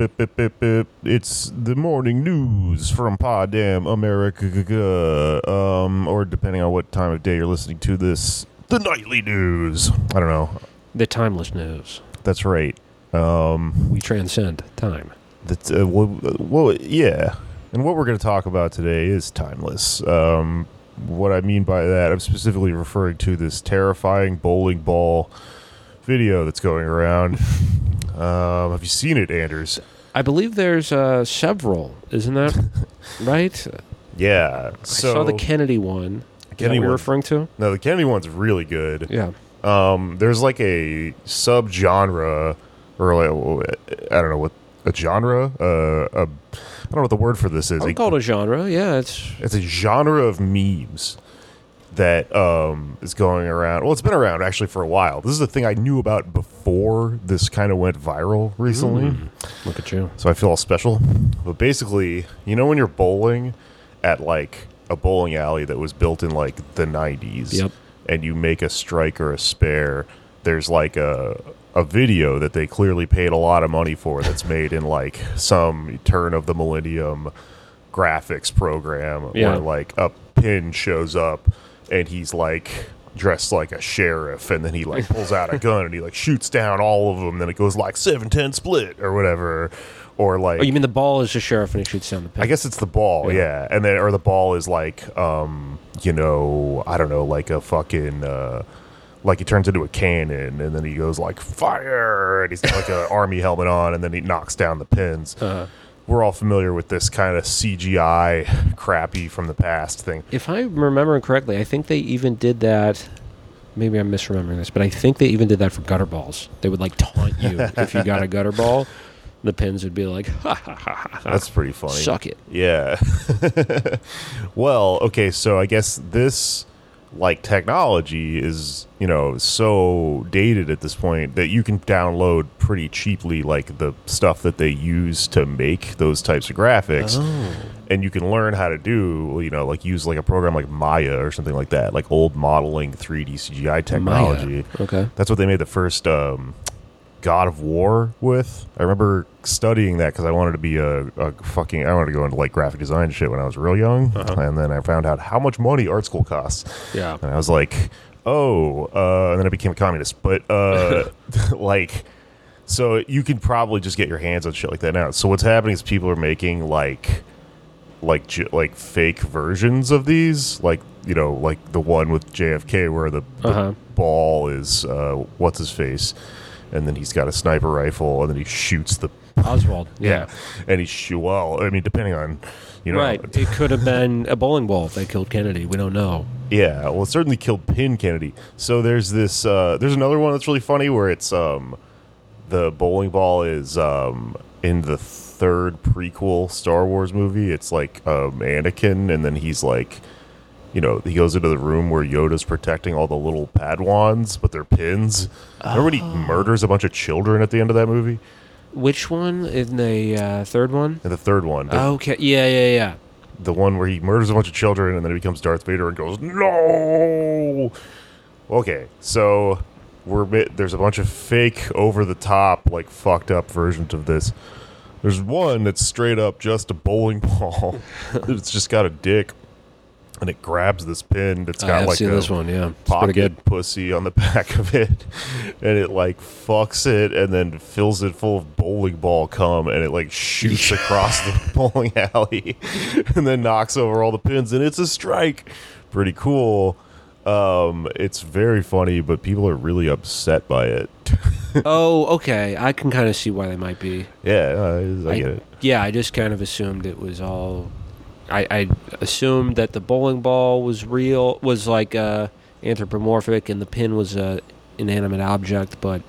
It's the morning news from Poddamn America. Um, or depending on what time of day you're listening to this, the nightly news. I don't know. The timeless news. That's right. Um, We transcend time. that's uh, well, well, yeah. And what we're going to talk about today is timeless. Um, what I mean by that, I'm specifically referring to this terrifying bowling ball video that's going around. Um, have you seen it, Anders? I believe there's uh, several, isn't that right? Yeah. I So saw the Kennedy one. Kennedy what you're referring to? no, the Kennedy one's really good. Yeah. Um, there's like a subgenre, or like I don't know what a genre. Uh, a, I don't know what the word for this is. I call it a genre. Yeah, it's it's a genre of memes that um, is going around. Well, it's been around actually for a while. This is a thing I knew about before this kind of went viral recently. look at you. So I feel all special. But basically, you know when you're bowling at like a bowling alley that was built in like the 90s Yep. and you make a strike or a spare, there's like a a video that they clearly paid a lot of money for that's made in like some turn of the millennium graphics program Yeah. where like a pin shows up and he's like dressed like a sheriff and then he like pulls out a gun and he like shoots down all of them then it goes like 710 split or whatever or like Oh, you mean the ball is the sheriff and he shoots down the pin? I guess it's the ball, yeah. Yeah. And then or the ball is like um, you know, I don't know, like a fucking uh like he turns into a cannon and then he goes like fire and he's got like an army helmet on and then he knocks down the pins. Uh, We're all familiar with this kind of CGI crappy from the past thing. if I'm remembering correctly, I think they even did that. Maybe I'm misremembering this, but I think they even did that for gutter balls. They would like taunt you if you got a gutter ball. The pins would be like, ha ha ha ha. ha. That's pretty funny. Suck it. Yeah. well, okay, so I guess this like technology is, you know, so dated at this point that you can download pretty cheaply like the stuff that they use to make those types of graphics. Oh. And you can learn how to do, you know, like use like a program like Maya or something like that, like old modeling 3D CGI technology. Okay. That's what they made the first um, God of War with. I remember studying that because I wanted to be a, a fucking. I wanted to go into like graphic design shit when I was real young, and then I found out how much money art school costs, Yeah. and I was like, oh, uh, and then I became a communist. But uh, like, so you can probably just get your hands on shit like that now. So what's happening is people are making like like like fake versions of these like you know like the one with JFK where the, the Uh-huh. ball is uh, what's his face and then he's got a sniper rifle and then he shoots the Oswald. Yeah. and he shoot well I mean depending on you know Right. It could have been a bowling ball they killed Kennedy. We don't know. Yeah, well, it certainly killed Pin Kennedy. So there's this. Uh, there's another one that's really funny where it's um, the bowling ball is um, in the third prequel Star Wars movie. It's like um, Anakin, and then he's like, you know, he goes into the room where Yoda's protecting all the little Padawans, but they're pins. Remember when he murders a bunch of children at the end of that movie? Which one in the uh, third one? And the third one, the, Okay. Yeah, yeah, yeah. the one where he murders a bunch of children and then he becomes Darth Vader and goes no. Okay, so we're there's a bunch of fake, over the top, like fucked up versions of this. There's one that's straight up just a bowling ball. it's just got a dick, and it grabs this pin that's got like a this one. Yeah, it's pocket good. pussy on the back of it, and it like fucks it and then fills it full of bowling ball cum, and it like shoots across the bowling alley, and then knocks over all the pins, and it's a strike. Pretty cool. Um, it's very funny, but people are really upset by it. oh, okay. I can kind of see why they might be. yeah, I, I- get it. Yeah, I just kind of assumed it was all I, I assumed that the bowling ball was real, was like uh, anthropomorphic, and the pin was a inanimate object, but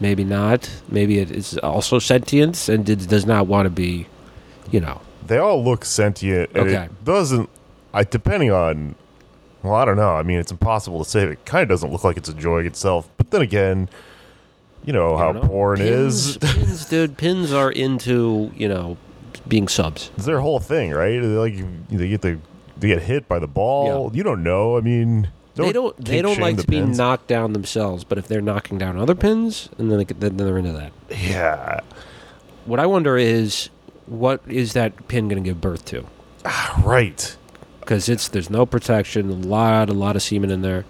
maybe not. Maybe it is also sentient and it does not want to be, you know. They all look sentient, and Okay. it doesn't. I depending on. Well, I don't know. I mean, it's impossible to say. It kind of doesn't look like it's enjoying itself. But then again, you know how know. porn pins, is. pins, dude. Pins are into you know being subs. It's their whole thing, right? They like they get the they get hit by the ball. Yeah. You don't know. I mean, they don't. They don't like to be pins. knocked down themselves, but if they're knocking down other pins, and then they, then they're into that. Yeah, What I wonder is, what is that pin going to give birth to? right. Because it's there's no protection, a lot, a lot of semen in there.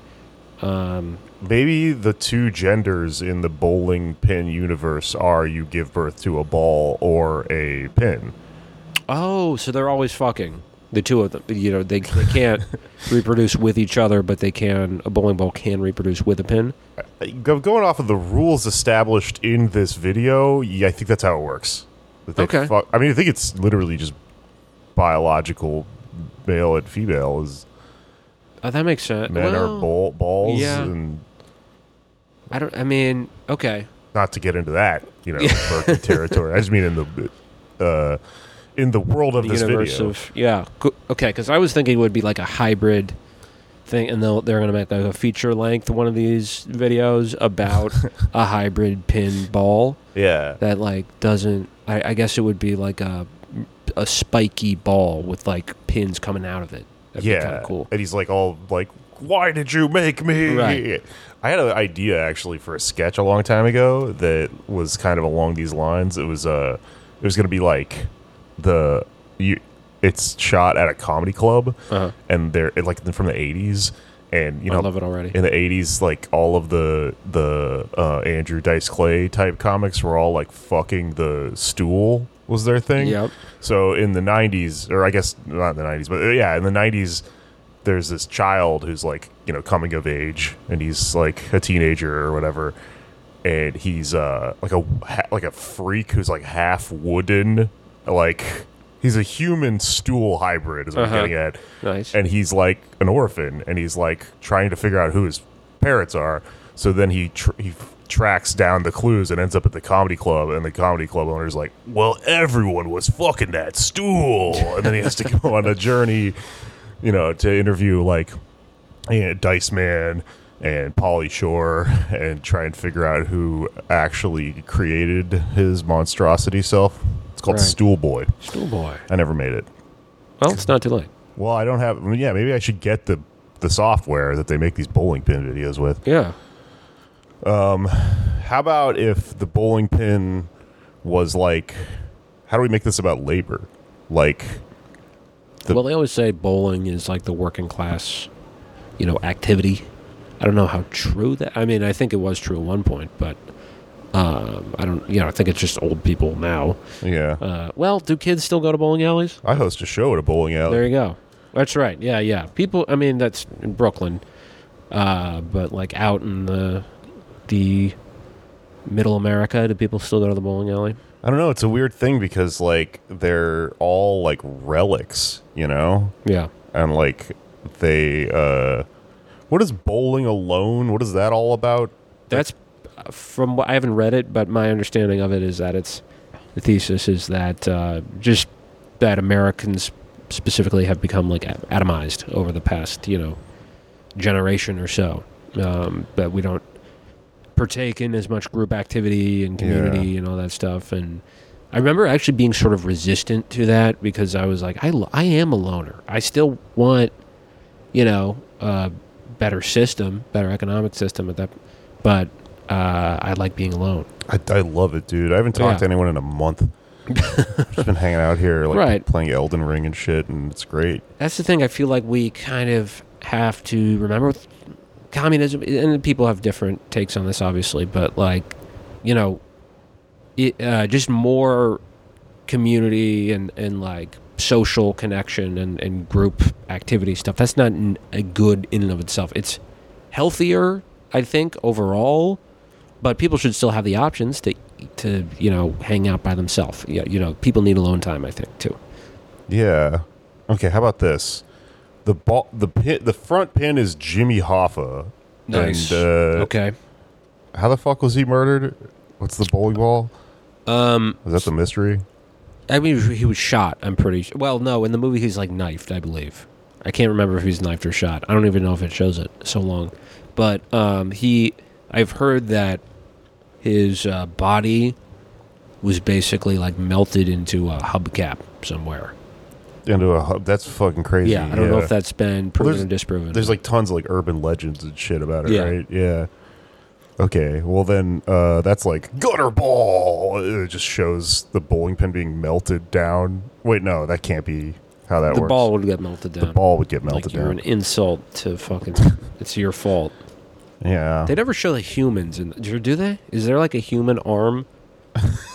Um, Maybe the two genders in the bowling pin universe are you give birth to a ball or a pin. Oh, so they're always fucking the two of them. You know, they they can't reproduce with each other, but they can. A bowling ball can reproduce with a pin. Going off of the rules established in this video, yeah, I think that's how it works. Okay. fuck- I mean, I think it's literally just biological male and female is Oh, that makes sense. men Well, are ball, balls yeah. and I don't. I mean, okay. not to get into that, you know, territory. I just mean in the uh, in the world of the this video. of yeah okay because i was thinking it would be like a hybrid thing and they'll, they're going to make like a feature length one of these videos about a hybrid pinball. yeah, that like doesn't I, I guess it would be like a a spiky ball with like pins coming out of it That'd yeah, kind of cool And he's like all like, "Why did you make me?" Right. I had an idea actually for a sketch a long time ago that was kind of along these lines. It was uh, it was going to be like the you, it's shot at a comedy club, uh-huh. and they're it, like from the '80s, and you know i love it already in the 80s like all of the the uh, andrew dice clay type comics were all like fucking the stool was their thing Yep. so in the 90s or i guess not in the 90s but uh, yeah in the 90s there's this child who's like you know coming of age and he's like a teenager or whatever and he's uh like a ha- like a freak who's like half wooden like he's a human stool hybrid is what Uh-huh. i'm getting at. Nice. And he's like an orphan and he's like trying to figure out who his parents are. So then he tr- he f- tracks down the clues and ends up at the comedy club and the comedy club owner's like well everyone was fucking that stool. And then he has to go on a journey you know to interview like you know, dice man and Pauly Shore and try and figure out who actually created his monstrosity self called Right. stool boy stool boy i never made it well it's not too late well, I don't have. I mean, yeah, maybe I should get the the software that they make these bowling pin videos with. yeah Um, How about if the bowling pin was like, how do we make this about labor? Like, The- well they always say bowling is like the working class you know activity i don't know how true that i mean i think it was true at one point but um, i don't you know i think it's just old people now yeah, uh, well do kids still go to bowling alleys I host a show at a bowling alley. there you go that's right yeah yeah people i mean that's in brooklyn uh, but like out in the the middle america do people still go to the bowling alley I don't know. It's a weird thing because like they're all like relics, you know, yeah and like they. uh What is bowling alone? What is that all about? That's from what I haven't read it, but my understanding of it is that it's the thesis is that uh, just that Americans specifically have become like atomized over the past you know generation or so. Um, that we don't partake in as much group activity and community and all that stuff. And I remember actually being sort of resistant to that because I was like, I, lo- I am a loner. I still want, you know, a better system, better economic system at that, but uh, I like being alone. I, I love it, dude. I haven't talked Yeah. to anyone in a month. Just been hanging out here, like Right. playing Elden Ring and shit, and it's great. That's the thing. I feel like we kind of have to remember with communism, and people have different takes on this, obviously, but like, you know, it, uh, just more community and, and like social connection and, and group activity stuff. That's not n- a good in and of itself. It's healthier, I think, overall, but people should still have the options to to you know hang out by themselves. Yeah, you know, people need alone time. I think too. Yeah. Okay, how about this? The ball, the pin, the front pin is Jimmy Hoffa. Nice. And, uh, okay. How the fuck was he murdered? What's the bowling ball? Um, Is that the mystery? I mean, he was shot. I'm pretty sure. Well, no, in the movie he's like knifed, I believe. I can't remember if he's knifed or shot. I don't even know if it shows it so long. But um, he, I've heard that his uh, body was basically like melted into a hubcap somewhere. Into a hub. That's fucking crazy. Yeah, I don't know if that's been proven there's- or disproven. There's like tons of like urban legends and shit about it, Yeah. right? Yeah. Okay, well then uh, that's like gutter ball. It just shows the bowling pin being melted down. Wait, no, that can't be how that the works. The ball would get melted down. the ball would get like melted you're down. an insult to fucking. it's your fault. Yeah, They never show the humans in. Do do they? Is there like a human arm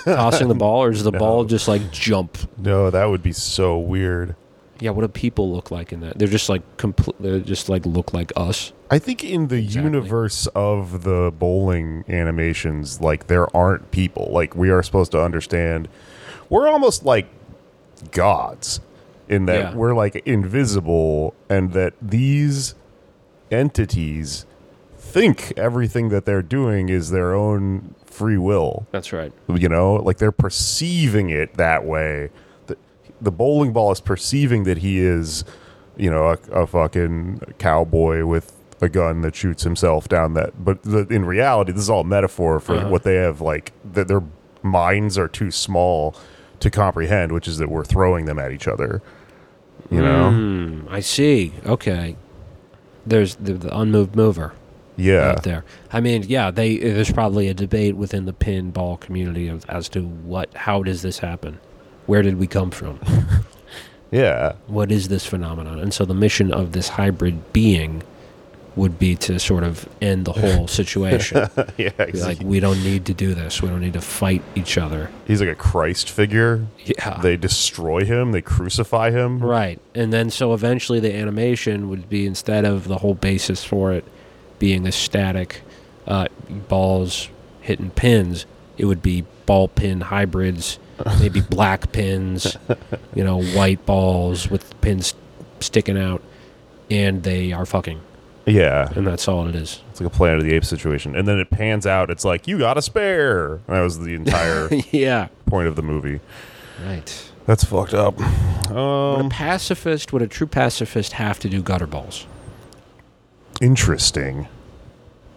tossing the ball, or does the No. ball just like jump? no, that would be so weird. Yeah, what do people look like in that? They're just like complete. They just like look like us. I think in the Exactly. universe of the bowling animations, like there aren't people. Like we are supposed to understand, we're almost like gods in that Yeah. we're like invisible, and that these entities think everything that they're doing is their own free will. That's right. You know, like they're perceiving it that way. The, the bowling ball is perceiving that he is, you know, a, a fucking cowboy with a gun that shoots himself down that. But the, in reality, this is all metaphor for Uh-huh. what they have. Like that, their minds are too small to comprehend, which is that we're throwing them at each other. You know, Hmm, I see. Okay. There's the, the unmoved mover yeah, out there. I mean, yeah, they there's probably a debate within the pinball community of, as to what how does this happen? Where did we come from? yeah. what is this phenomenon? And so the mission of this hybrid being would be to sort of end the whole situation. yeah, Be like, we don't need to do this. We don't need to fight each other. he's like a Christ figure. Yeah. They destroy him. They crucify him. right. And then so eventually the animation would be instead of the whole basis for it being a static uh, balls hitting pins, it would be ball pin hybrids, maybe black pins, you know, white balls with pins sticking out, and they are fucking. Yeah, and that's all it is. It's like a Planet of the Apes situation. And then it pans out. It's like, you got a spare. And that was the entire yeah. point of the movie. Right. That's fucked up. Would a Um, pacifist, would a true pacifist have to do gutter balls? Interesting.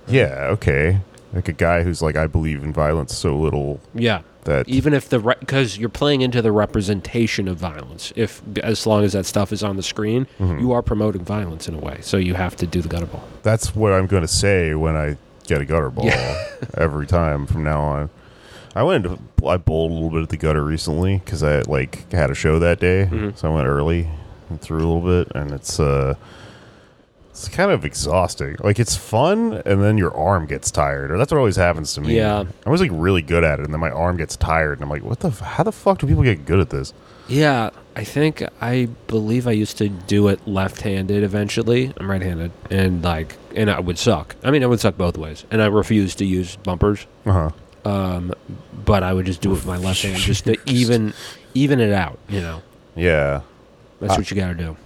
Yeah, okay. Like a guy who's like, I believe in violence so little Yeah. that. Even if the because you're playing into the representation of violence. If as long as that stuff is on the screen, you are promoting violence in a way. So you have to do the gutter ball. That's what I'm going to say when I get a gutter ball every time from now on. I went. To, I bowled a little bit at the gutter recently because I like had a show that day, Mhm. so I went early and threw a little bit, and it's uh, it's kind of exhausting. Like it's fun, and then your arm gets tired, or that's what always happens to me. Yeah. I was like really good at it, and then my arm gets tired, and I'm like, what the? F- how the fuck do people get good at this? Yeah, I think I believe I used to do it left-handed. Eventually, I'm right-handed, and like, and I would suck. I mean, I would suck both ways, and I refused to use bumpers. Uh huh. Um, but I would just do it with my left hand, just to even even it out. You know, Yeah. that's Uh, what you got to do.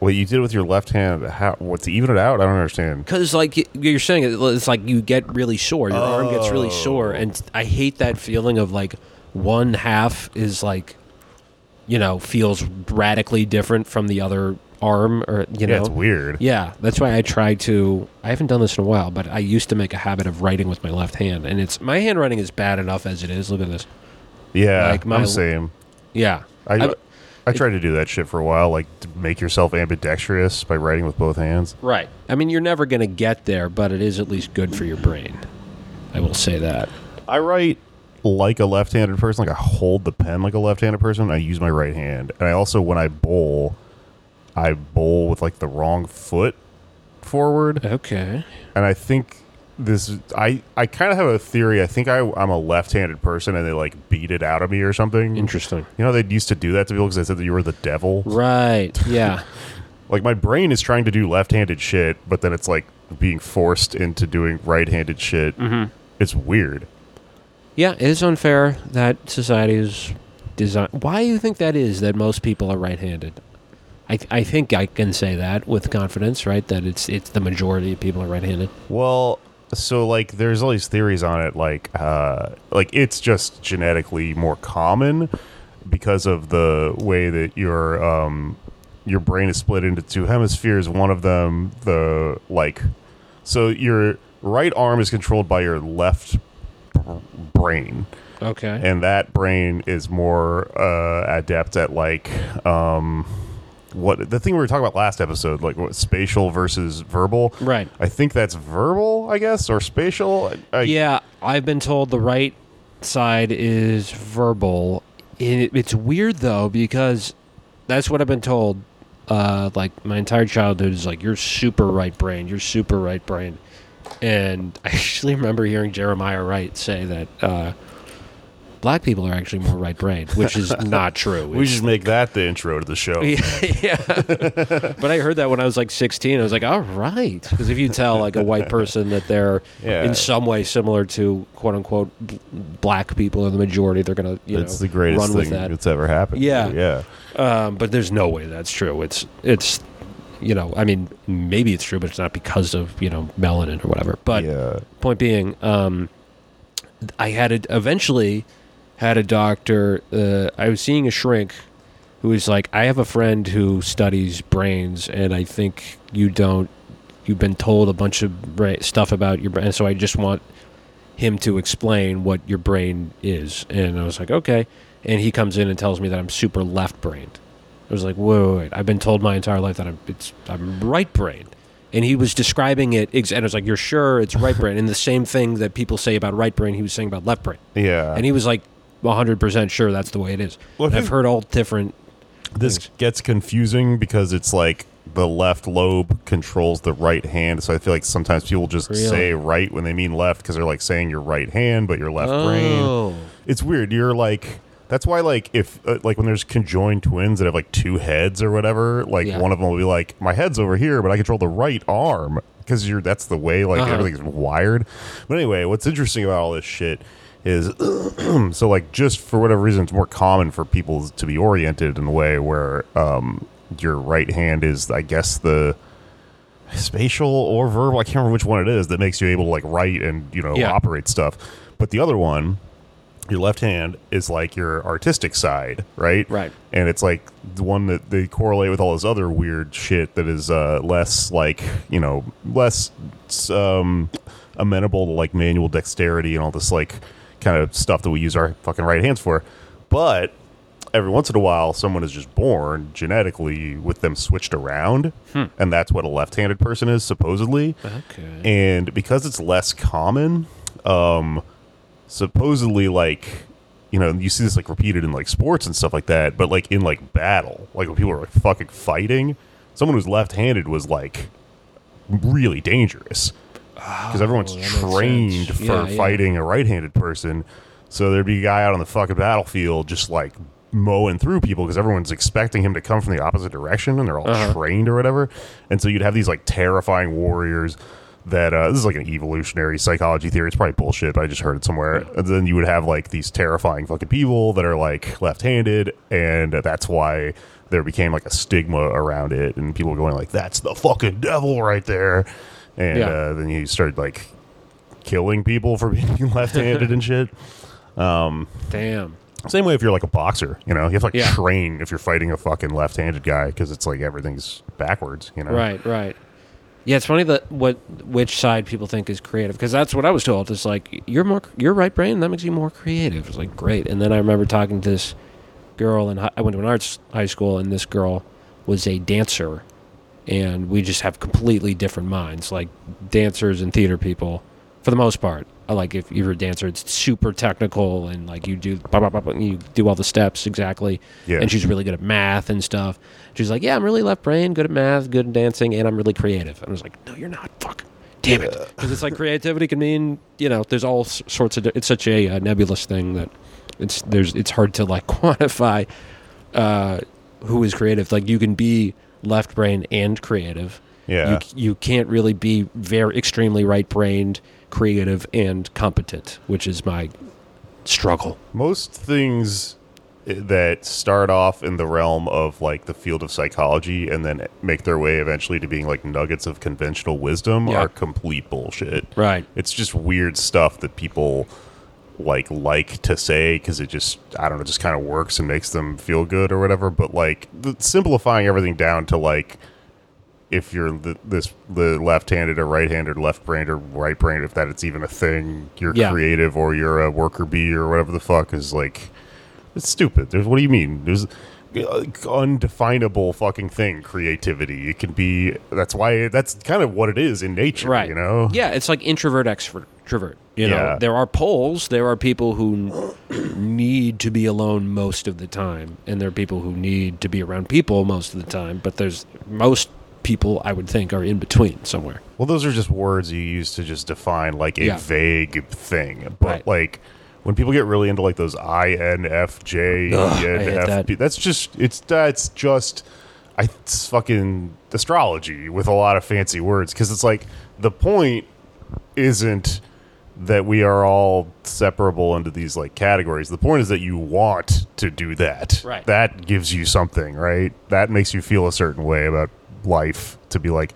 What you did with your left hand? How? What to even it out? I don't understand. Because like you're saying, it's like you get really sore. Your arm gets really oh. sore, Oh. and I hate that feeling of like one half is like, you know, feels radically different from the other arm, or you yeah, know, it's weird. Yeah, that's why I try to. I haven't done this in a while, but I used to make a habit of writing with my left hand, and it's my handwriting is bad enough as it is. Look at this. Yeah, Like my- I'm same. Yeah, I I've- I tried to do that shit for a while, like to make yourself ambidextrous by writing with both hands. right. I mean, you're never going to get there, but it is at least good for your brain. I will say that. I write like a left-handed person, like I hold the pen like a left-handed person. I use my right hand, and I also when I bowl, I bowl with like the wrong foot forward, Okay. and I think this I I kind of have a theory. I think I I'm a left-handed person, and they like beat it out of me or something. Interesting. You know, they used to do that to people because they said that you were the devil. Right. Yeah. Like my brain is trying to do left-handed shit, but then it's like being forced into doing right-handed shit. mm-hmm. It's weird. Yeah, it is unfair that society is designed. Why do you think that is? That most people are right-handed. I, I think I can say that with confidence, right? That it's it's the majority of people are right-handed. Well, so like there's all these theories on it like uh like it's just genetically more common because of the way that your um your brain is split into two hemispheres one of them the like so your right arm is controlled by your left brain Okay. and that brain is more uh, adept at like um, what the thing we were talking about last episode, like what spatial versus verbal. Right. I think that's verbal, I guess, or spatial. I, yeah, I've been told the right side is verbal. It, it's weird though because that's what I've been told. Uh, like my entire childhood is like you're super right brain, you're super right brain, and I actually remember hearing Jeremiah Wright say that uh, black people are actually more right brained, which is not true. We should make that the intro to the show. yeah, but I heard that when I was like 16. I was like, all right. Because if you tell like a white person that they're Yeah. in some way similar to quote unquote b- black people in the majority, they're going to, you It's know, the greatest run thing with that. that's ever happened. Yeah. yeah. Um, but there's no way that's true. It's, it's, you know, I mean, maybe it's true, but it's not because of, you know, melanin or whatever. But yeah. point being, um, I had a, eventually had a doctor. Uh, I was seeing a shrink who was like, "I have a friend who studies brains, and I think you don't. You've been told a bunch of bra- stuff about your brain, so I just want him to explain what your brain is." And I was like, "Okay." And he comes in and tells me that I'm super left-brained. I was like, "Whoa, wait, wait. I've been told my entire life that I'm it's I'm right-brained." and he was describing it ex- and I was like you're sure it's right brain and the same thing that people say about right brain he was saying about left brain Yeah. and he was like 100% sure that's the way it is Well, i've heard all different this gets confusing because it's like the left lobe controls the right hand. So I feel like sometimes people just Really? say right when they mean left because they're like saying your right hand, but your left brain. oh It's weird. You're like that's why like if uh, like when there's conjoined twins that have like two heads or whatever, like Yeah. one of them will be like my head's over here, but I control the right arm because you're that's the way like Uh-huh. everything's wired. But anyway, what's interesting about all this shit is so like just for whatever reason it's more common for people to be oriented in a way where um your right hand is I guess the spatial or verbal I can't remember which one it is that makes you able to like write and you know Yeah. operate stuff but the other one your left hand is like your artistic side right Right. and it's like the one that they correlate with all this other weird shit that is uh less like you know less um amenable to like manual dexterity and all this like kind of stuff that we use our fucking right hands for. But every once in a while someone is just born genetically with them switched around and that's what a left-handed person is supposedly. Okay. And because it's less common um supposedly like you know you see this like repeated in like sports and stuff like that but like in like battle like when people are like fucking fighting someone who's left-handed was like really dangerous because everyone's Oh, makes trained for Yeah, yeah. fighting a right-handed person so there'd be a guy out on the fucking battlefield just like mowing through people because everyone's expecting him to come from the opposite direction and they're all Uh-huh. trained or whatever and so you'd have these like terrifying warriors that uh, this is like an evolutionary psychology theory. It's probably bullshit, but I just heard it somewhere. And then you would have like these terrifying fucking people that are like left-handed, and that's why there became like a stigma around it, and people going like, "That's the fucking devil right there," and Yeah. uh, then you started like killing people for being left-handed and shit. damn Same way if you're like a boxer, you know, you have to like Yeah. train if you're fighting a fucking left-handed guy because it's like everything's backwards, you know. right right yeah it's funny that what which side people think is creative because that's what i was told it's like you're more you're right brain that makes you more creative it's like great and then i remember talking to this girl and i went to an arts high school and this girl was a dancer and we just have completely different minds. Like dancers and theater people for the most part like if you're a dancer it's super technical and like you do blah, blah, blah, you do all the steps exactly. Yeah. and she's really good at math and stuff. She's like yeah i'm really left brain good at math good at dancing and i'm really creative. And i was like no you're not. Fuck. Damn it. Because it's like creativity can mean you know there's all sorts of it's such a uh, nebulous thing that it's there's it's hard to like quantify uh, who is creative. Like you can be left brain and creative. Yeah. You, you can't really be very extremely right brained, creative, and competent, which is my struggle. most things eh, that start off in the realm of like the field of psychology and then make their way eventually to being like nuggets of conventional wisdom Yeah. are complete bullshit. Right. It's just weird stuff that people like like to say because it just I don't know just kind of works and makes them feel good or whatever. But like the, simplifying everything down to like if you're the, this the left-handed or right-handed, left-brained or right-brained, if that it's even a thing, you're Yeah. creative or you're a worker bee or whatever the fuck is like it's stupid. There's what do you mean? There's uh, undefinable fucking thing creativity it can be that's why that's kind of what it is in nature Right. you know Yeah, it's like introvert, extrovert. You know, Yeah. there are poles. There are people who need to be alone most of the time, and there are people who need to be around people most of the time. But there's most people, I would think, are in between somewhere. Well, those are just words you use to just define like a Yeah. vague thing. But Right. like when people get really into like those INFJ, Ugh, I hate that. that's just it's that's just I it's fucking astrology with a lot of fancy words because it's like the point isn't that we are all separable into these like categories. The point is that you want to do that. Right. That gives you something, right? That makes you feel a certain way about life to be like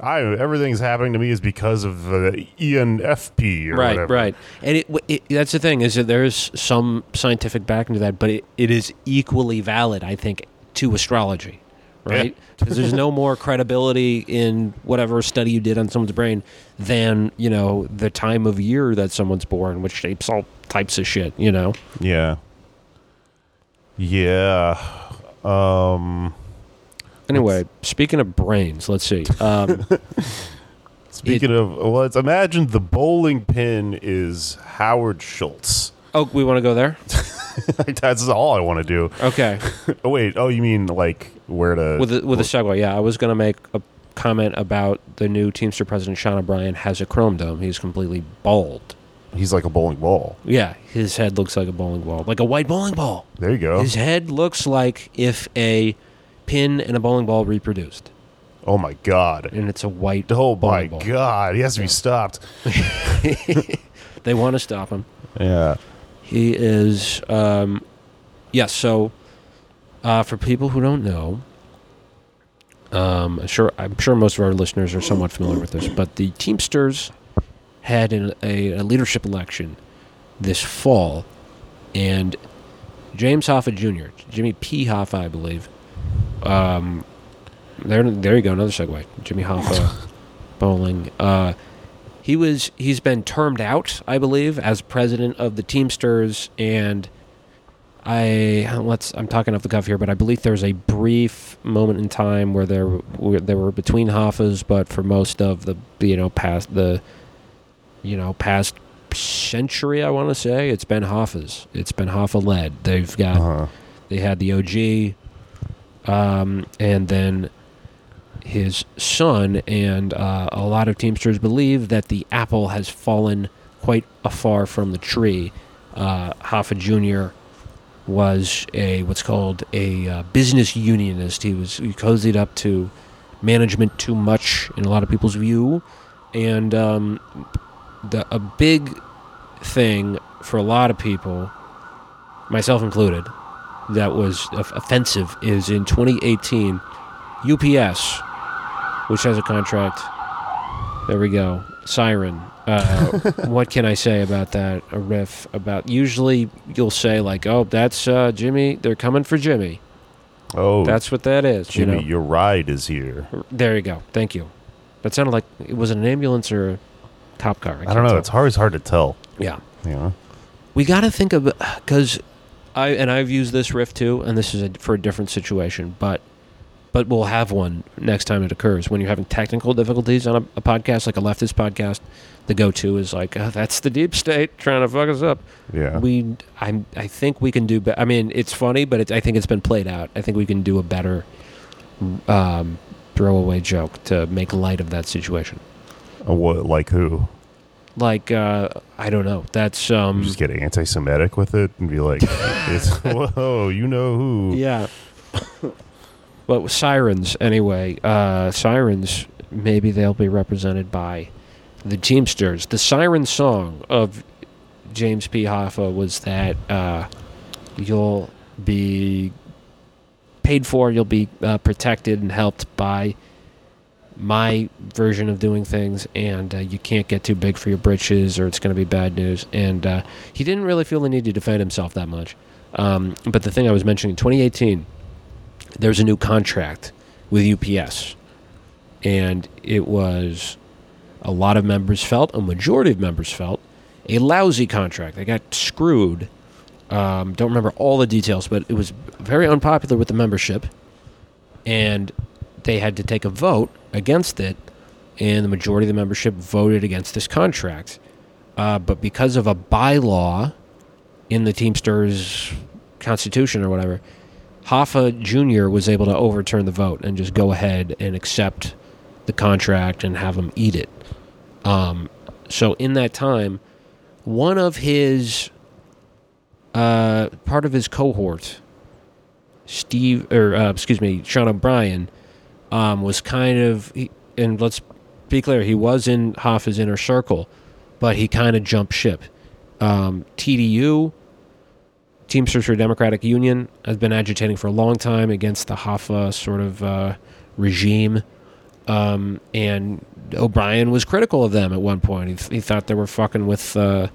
I everything's happening to me is because of uh, ENFP or right, whatever. right. And it, it, that's the thing is that there's some scientific backing to that, but it, it is equally valid, I think, to astrology, right? Because there's no more credibility in whatever study you did on someone's brain than you know the time of year that someone's born, which shapes all types of shit. You know, Yeah. Yeah. Um Anyway, speaking of brains, let's see. Um, speaking of well, let's imagine the bowling pin is Howard Schultz. Oh, we want to go there. That's all I want to do. Okay, Oh wait, oh you mean like where to with a, with a segue, yeah, I was going to make a comment about the new Teamster president Sean O'Brien has a chrome dome. He's completely bald. He's like a bowling ball. Yeah, his head looks like a bowling ball, like a white bowling ball. There you go. His head looks like if a pin and a bowling ball reproduced, oh my god. and it's a white. Oh my ball. god. He has to be stopped. They want to stop him. Yeah. He is, um, yes. so, uh, for people who don't know, um, sure, I'm sure most of our listeners are somewhat familiar with this, but the Teamsters had an, a, a leadership election this fall, and James Hoffa Jr., Jimmy P. Hoffa, I believe, um, there, there you go, another segue. Jimmy Hoffa, bowling. Uh, he was he's been termed out, I believe, as president of the Teamsters, and I let's I'm talking off the cuff here, but I believe there was a brief moment in time where there were there were between Hoffas, but for most of the you know past the you know past century, I want to say it's been Hoffas. It's been Hoffa led. They've got Uh-huh. they had the OG, um, and then his son. And uh, a lot of Teamsters believe that the apple has fallen quite afar from the tree. Uh, Hoffa Jr. was a what's called a uh, business unionist. He was he cozied up to management too much in a lot of people's view, and um, the a big thing for a lot of people, myself included, that was offensive is in 2018, UPS, which has a contract. There we go. Siren. Uh, what can I say about that? A riff about. Usually you'll say, like, oh, that's uh, Jimmy. They're coming for Jimmy. Oh, That's what that is. Jimmy, you know? your ride is here. There you go. Thank you. That sounded like. It was an ambulance or a cop car? I, can't don't know. It's always hard to tell. Yeah. Yeah. we got to think of because I and I've used this riff too, and this is a, for a different situation, but but we'll have one next time it occurs when you're having technical difficulties on a, a podcast like a leftist podcast. The go-to is like oh, that's the deep state trying to fuck us up. Yeah. We I I think we can do. Be- I mean, it's funny, but it's, I think it's been played out. I think we can do a better um, throwaway joke to make light of that situation. Uh, what? Like who? Like uh, I don't know. That's um, You just get anti-Semitic with it and be like, it's, "Whoa, you know who?" Yeah. but with sirens, anyway, uh, sirens, maybe they'll be represented by the Teamsters. The siren song of James P. Hoffa was that uh, you'll be paid for. You'll be uh, protected and helped by my version of doing things, and uh, you can't get too big for your britches, or it's going to be bad news. And uh, he didn't really feel the need to defend himself that much. Um, but the thing I was mentioning, 2018, there's a new contract with UPS, and it was a lot of members felt, a majority of members felt, a lousy contract. They got screwed. Um, don't remember all the details, but it was very unpopular with the membership, and they had to take a vote against it, and the majority of the membership voted against this contract. Uh, but because of a bylaw in the Teamsters Constitution or whatever, Hoffa Jr. was able to overturn the vote and just go ahead and accept the contract and have them eat it. Um, so in that time, one of his uh, part of his cohort, Steve or uh, excuse me, Sean O'Brien, um, was kind of and let's be clear, he was in Hoffa's inner circle, but he kind of jumped ship. Um, TDU, Teamsters for Democratic Union, has been agitating for a long time against the Hoffa sort of uh, regime. Um, and O'Brien was critical of them at one point. He, th- he thought they were fucking with, uh,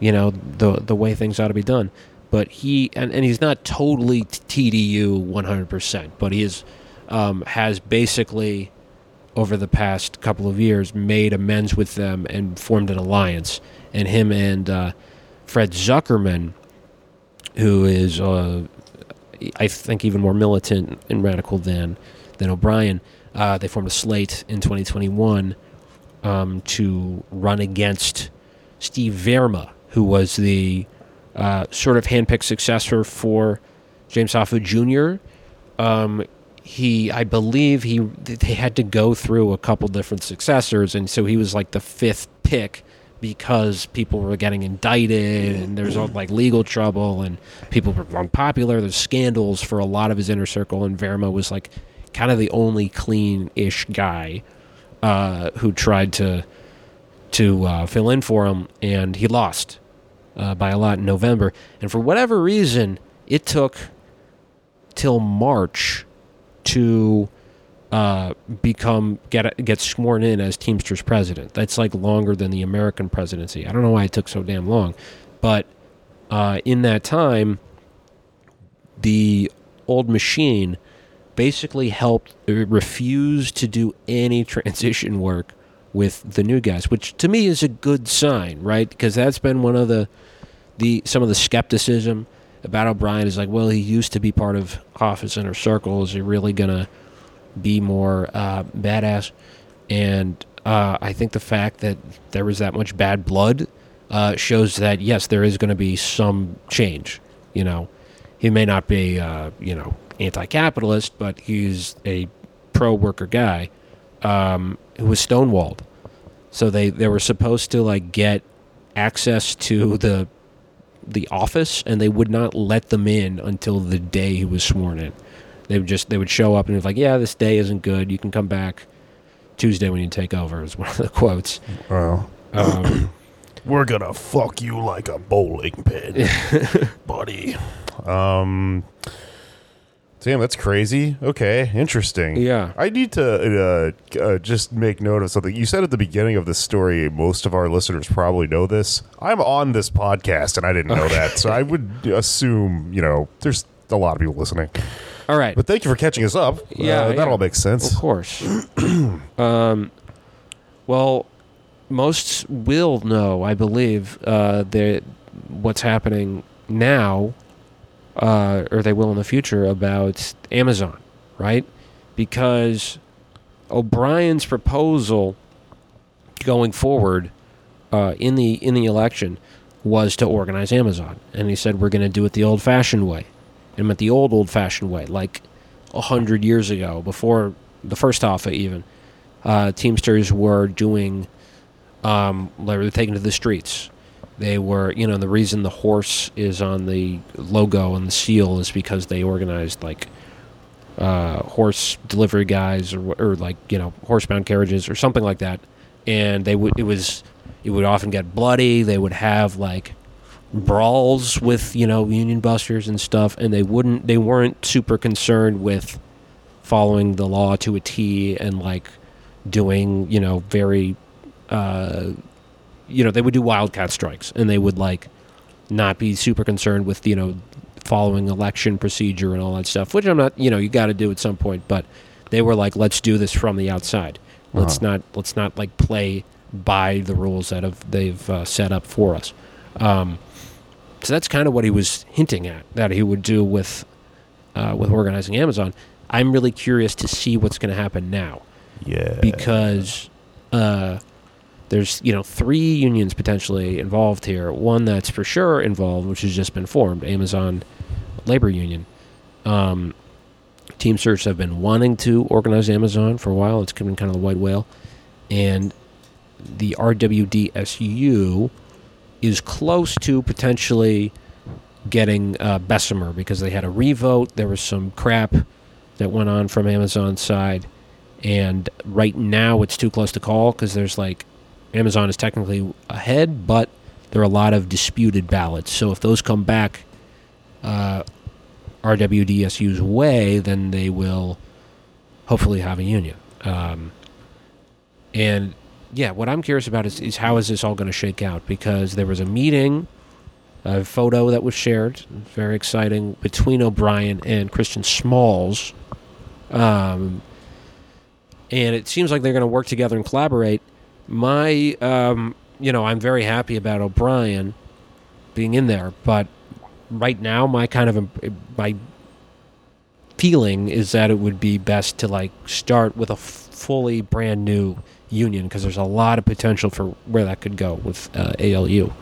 you know, the the way things ought to be done. But he and, and he's not totally TDU one hundred percent, but he is um, has basically over the past couple of years made amends with them and formed an alliance. And him and uh, Fred Zuckerman, who is uh, I think even more militant and radical than than O'Brien. Uh, they formed a slate in 2021 um, to run against Steve Vairma, who was the uh, sort of handpicked successor for James Hoffa Jr. Um, he, I believe, he they had to go through a couple different successors, and so he was like the fifth pick because people were getting indicted and there's all like legal trouble and people were unpopular. There's scandals for a lot of his inner circle, and Vairma was like kind of the only clean-ish guy uh, who tried to to uh, fill in for him, and he lost uh, by a lot in November. And for whatever reason, it took till March to uh, become get get sworn in as Teamsters president. That's like longer than the American presidency. I don't know why it took so damn long, but uh, in that time, the old machine basically helped uh, refuse to do any transition work with the new guys, which to me is a good sign, right? Because that's been one of the the some of the skepticism about O'Brien is like, well, he used to be part of Hoffa's inner circle. Is he really gonna be more uh, badass? And uh, I think the fact that there was that much bad blood uh, shows that yes, there is going to be some change. You know, he may not be, uh, you know, anti-capitalist, but he's a pro-worker guy um, who was stonewalled. So they they were supposed to like get access to the the office, and they would not let them in until the day he was sworn in. They would just they would show up and be like, "Yeah, this day isn't good. You can come back Tuesday when you take over." Is one of the quotes. Well, Um, we're gonna fuck you like a bowling pin, buddy. Um, damn, that's crazy. Okay, interesting. Yeah. I need to uh, uh, just make note of something. You said at the beginning of this story, most of our listeners probably know this. I'm on this podcast, and I didn't know that, so I would assume you know there's a lot of people listening. All right. But thank you for catching us up. Yeah, Uh, that yeah. all makes sense. Of course. um, well, most will know, I believe, uh, that what's happening now, uh, or they will in the future, about Amazon, right? Because O'Brien's proposal going forward uh, in the in the election was to organize Amazon, and he said we're going to do it the old-fashioned way, and meant the old old-fashioned way, like a hundred years ago, before the first Hoffa even, uh, Teamsters were doing, um, like they were taken to the streets. They were, you know, the reason the horse is on the logo and the seal is because they organized like uh, horse delivery guys or, or like you know horsebound carriages or something like that, and they would it was it would often get bloody. They would have like brawls with you know union busters and stuff, and they wouldn't they weren't super concerned with following the law to a T and like doing you know very uh, you know they would do wildcat strikes and they would like not be super concerned with you know following election procedure and all that stuff which i'm not you know you got to do at some point but they were like let's do this from the outside let's Uh-huh. not let's not like play by the rules that have they've uh, set up for us um, so that's kind of what he was hinting at that he would do with uh, with organizing amazon i'm really curious to see what's going to happen now Yeah. because uh, there's you know three unions potentially involved here. One that's for sure involved, which has just been formed, Amazon Labor Union. Um, Teamsters have been wanting to organize Amazon for a while. It's been kind of the white whale, and the RWDSU is close to potentially getting uh, Bessemer because they had a revote. There was some crap that went on from Amazon's side and right now it's too close to call because there's like Amazon is technically ahead, but there are a lot of disputed ballots. So if those come back uh, RWDSU's way, then they will hopefully have a union. Um, and yeah, what I'm curious about is, is how is this all going to shake out? Because there was a meeting, a photo that was shared, very exciting, between O'Brien and Christian Smalls. Um, and it seems like they're going to work together and collaborate. My, um, you know, I'm very happy about O'Brien being in there, but right now, my kind of my feeling is that it would be best to like start with a fully brand new union because there's a lot of potential for where that could go with uh, ALU.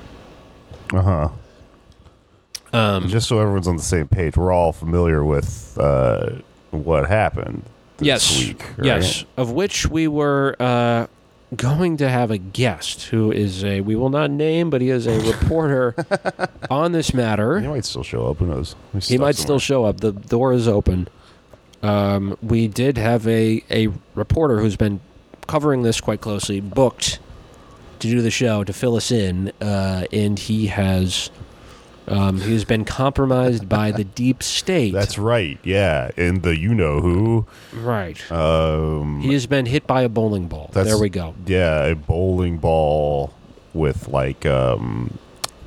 Uh huh. Um, Just so everyone's on the same page, we're all familiar with uh, what happened this yes, week. right? yes, of which we were uh, going to have a guest who is a we will not name, but he is a reporter on this matter. He might still show up. Who knows? He might still show up. The door is open. Um, we did have a, a reporter who's been covering this quite closely, booked to do the show to fill us in, uh, and he has um, he's been compromised by the deep state. That's right. Yeah, and the you know who. right. Um, He has been hit by a bowling ball. There we go. yeah, a bowling ball with like um,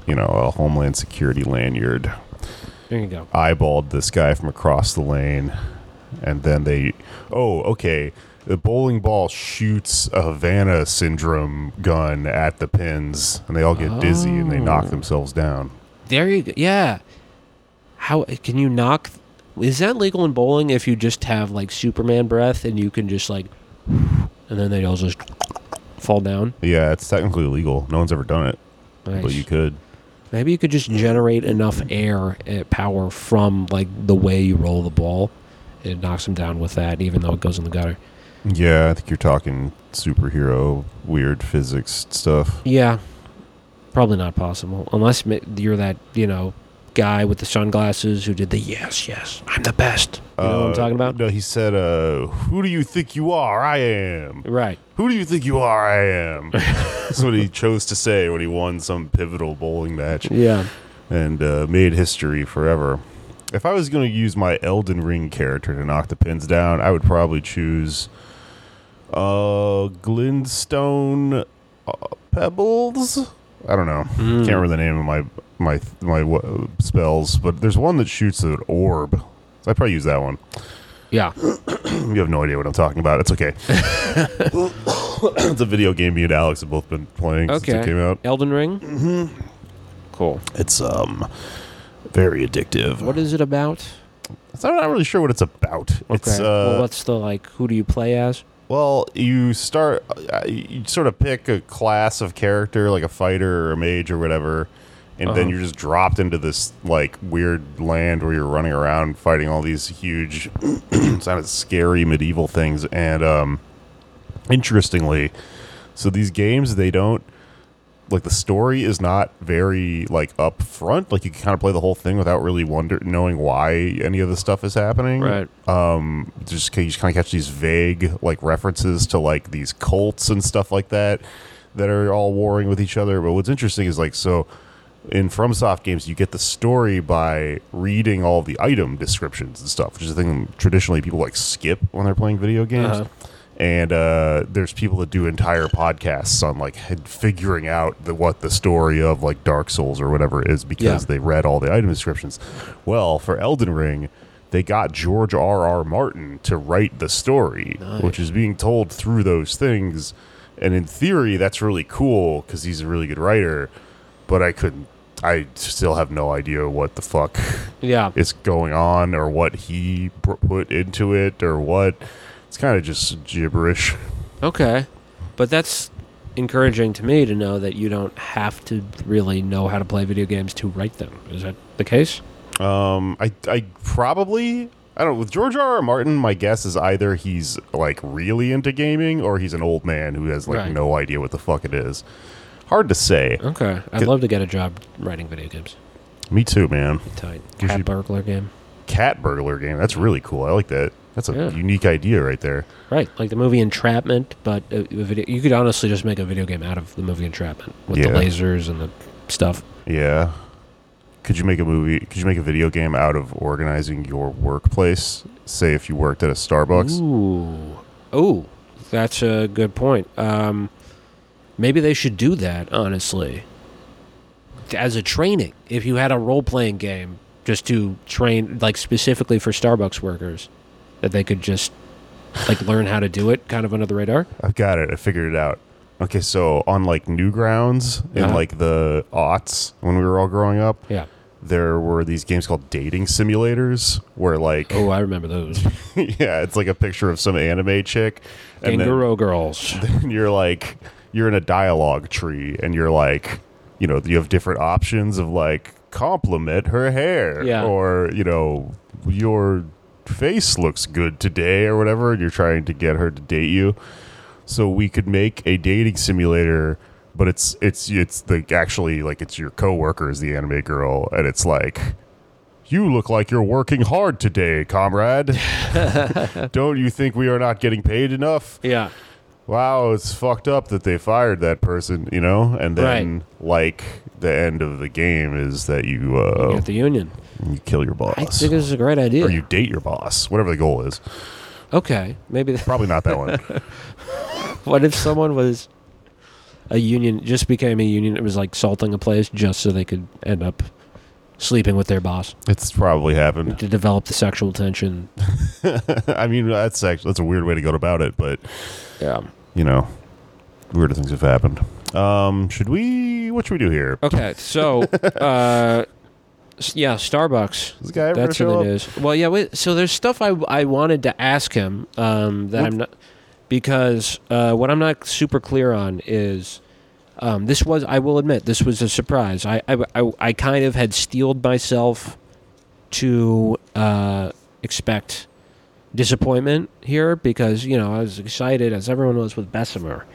you know a Homeland Security lanyard. There you go. eyeballed this guy from across the lane, and then they, oh, okay, the bowling ball shoots a Havana syndrome gun at the pins, and they all get dizzy and they knock Oh. themselves down. There you go. Yeah. How can you knock? Is that legal in bowling if you just have like Superman breath and you can just like, and then they all just fall down? Yeah, it's technically illegal. No one's ever done it, but you could. Maybe you could just generate enough air uh, power from like the way you roll the ball. It knocks them down with that, even though it goes in the gutter. Yeah, I think you're talking superhero, weird physics stuff. Yeah, probably not possible unless you're that you know guy with the sunglasses who did the yes, yes, I'm the best. You know what I'm Uh, talking about? No, he said, uh, "Who do you think you are? I am." Right. Who do you think you are? I am. That's what he chose to say when he won some pivotal bowling match Yeah. and uh, made history forever. If I was going to use my Elden Ring character to knock the pins down, I would probably choose uh, Glintstone uh, Pebbles. I don't know. Can't remember the name of my my my uh, spells, but there's one that shoots an orb. So I'd probably use that one. Yeah. You have no idea what I'm talking about. It's okay. it's a video game me and Alex have both been playing since it came out. Elden Ring. Mm-hmm. Cool. It's um very addictive. What is it about? I'm not really sure what it's about. Okay. It's uh, well, what's the like? Who do you play as? Well, you start uh, you sort of pick a class of character like a fighter or a mage or whatever. And then Uh-huh. you're just dropped into this like weird land where you're running around fighting all these huge, sounded scary medieval things. And um, interestingly, so these games they don't like the story is not very like upfront. Like you can kind of play the whole thing without really wonder knowing why any of the stuff is happening. Right. Um, just you just kind of catch these vague like references to like these cults and stuff like that that are all warring with each other. But what's interesting is like so in FromSoft games, you get the story by reading all the item descriptions and stuff, which is a thing traditionally people like skip when they're playing video games. Uh-huh. And uh, there's people that do entire podcasts on like figuring out the, what the story of like Dark Souls or whatever is because Yeah. they read all the item descriptions. Well, for Elden Ring, they got George R. R. Martin to write the story, which is being told through those things. And in theory, that's really cool because he's a really good writer. But I couldn't. I still have no idea what the fuck Yeah. is going on or what he pr- put into it or what. It's kind of just gibberish. Okay. But that's encouraging to me to know that you don't have to really know how to play video games to write them. Is that the case? Um, I, I probably I don't know. With George R. R. Martin, my guess is either he's like really into gaming or he's an old man who has like Right. no idea what the fuck it is. Hard to say. Okay. I'd love to get a job writing video games. Me too, man. Tight. Cat burglar game. Cat burglar game. That's really cool. I like that. That's a Yeah. unique idea right there. Right, like the movie Entrapment, but a, a video. You could honestly just make a video game out of the movie Entrapment with the lasers and the stuff. Yeah. Could you make a movie? Could you make a video game out of organizing your workplace? Say if you worked at a Starbucks. Ooh, ooh, that's a good point. Um, maybe they should do that. Honestly, as a training, if you had a role playing game just to train, like specifically for Starbucks workers, that they could just like learn how to do it, kind of under the radar. I've got it. I figured it out. Okay, so on like Newgrounds in Uh-huh. like the aughts when we were all growing up, Yeah. there were these games called dating simulators where like Oh, I remember those. yeah, it's like a picture of some anime chick and then- Kangaroo girls. and you're like you're in a dialogue tree and you're like you know you have different options of like compliment her hair Yeah. or you know your face looks good today or whatever and you're trying to get her to date you so we could make a dating simulator but it's it's it's the actually like it's your coworker is the anime girl and it's like you look like you're working hard today comrade don't you think we are not getting paid enough Yeah. wow, it's fucked up that they fired that person, you know? And then, like, the end of the game is that you, uh, Get the union. You kill your boss. I boss. think this is a great idea. Or you date your boss, whatever the goal is. okay, maybe. Probably not that one. What if someone was a union, just became a union? It was like salting a place just so they could end up sleeping with their boss it's probably happened. to develop the sexual tension. I mean, that's actually, that's a weird way to go about it, but, Yeah. you know, weirder things have happened. Um, should we, what should we do here? Okay, so uh, s- yeah, Starbucks. This guy That's gonna who show it up? is. Well, yeah. Wait, so there's stuff I I wanted to ask him um, that I'm not because uh, what I'm not super clear on is um, this was I will admit this was a surprise. I I, I, I kind of had steeled myself to uh, expect disappointment here because you know I was excited as everyone was with Bessemer,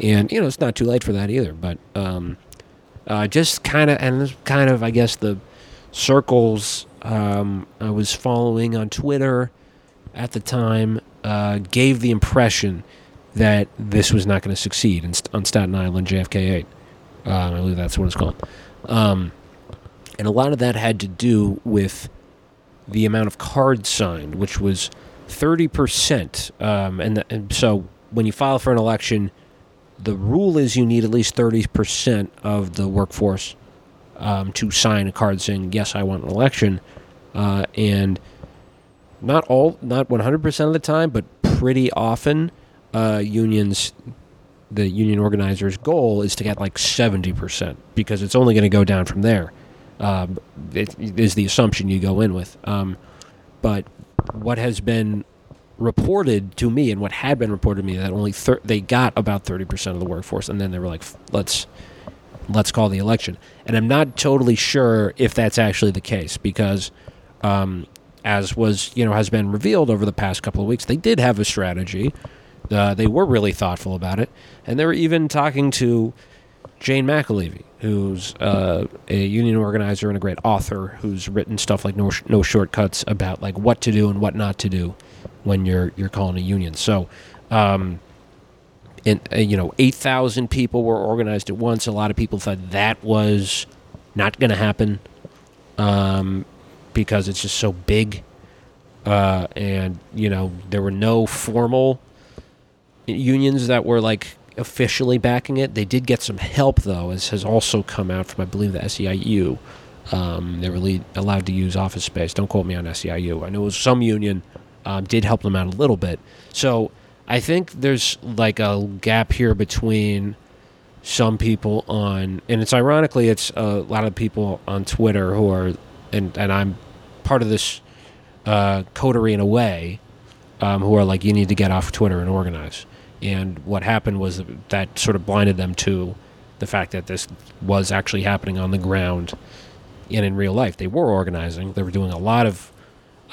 and you know it's not too late for that either. But um, uh, just kind of and kind of I guess the circles um, I was following on Twitter at the time uh, gave the impression that this was not going to succeed in, on Staten Island JFK 8. Um, I believe that's what it's called. Um, and a lot of that had to do with the amount of cards signed, which was 30%. Um, and, and so when you file for an election, the rule is you need at least 30% of the workforce um, to sign a card saying, yes, I want an election. Uh, and not all, not 100% of the time, but pretty often, uh, unions, the union organizer's goal is to get like 70% because it's only going to go down from there. Um, it is the assumption you go in with. Um, but what has been reported to me and what had been reported to me that only thir- they got about 30% of the workforce and then they were like let's let's call the election. And i'm not totally sure if that's actually the case because um, as was you know has been revealed over the past couple of weeks they did have a strategy. Uh, they were really thoughtful about it. And they were even talking to Jane McAlevey, who's uh, a union organizer and a great author, who's written stuff like no, no shortcuts about like what to do and what not to do when you're you're calling a union. So, um, and uh, you know, eight thousand people were organized at once. A lot of people thought that was not going to happen um, because it's just so big. Uh, and you know there were no formal unions that were like officially backing it. They did get some help though, as has also come out from I believe the SEIU. Um, they were le- allowed to use office space. Don't quote me on SEIU. I know it was some union um, did help them out a little bit. So I think there's like a gap here between some people on, and it's ironically, it's a lot of people on Twitter who are, and and I'm part of this uh, coterie in a way, um, who are like, you need to get off Twitter and organize. And what happened was that sort of blinded them to the fact that this was actually happening on the ground and in real life. They were organizing. They were doing a lot of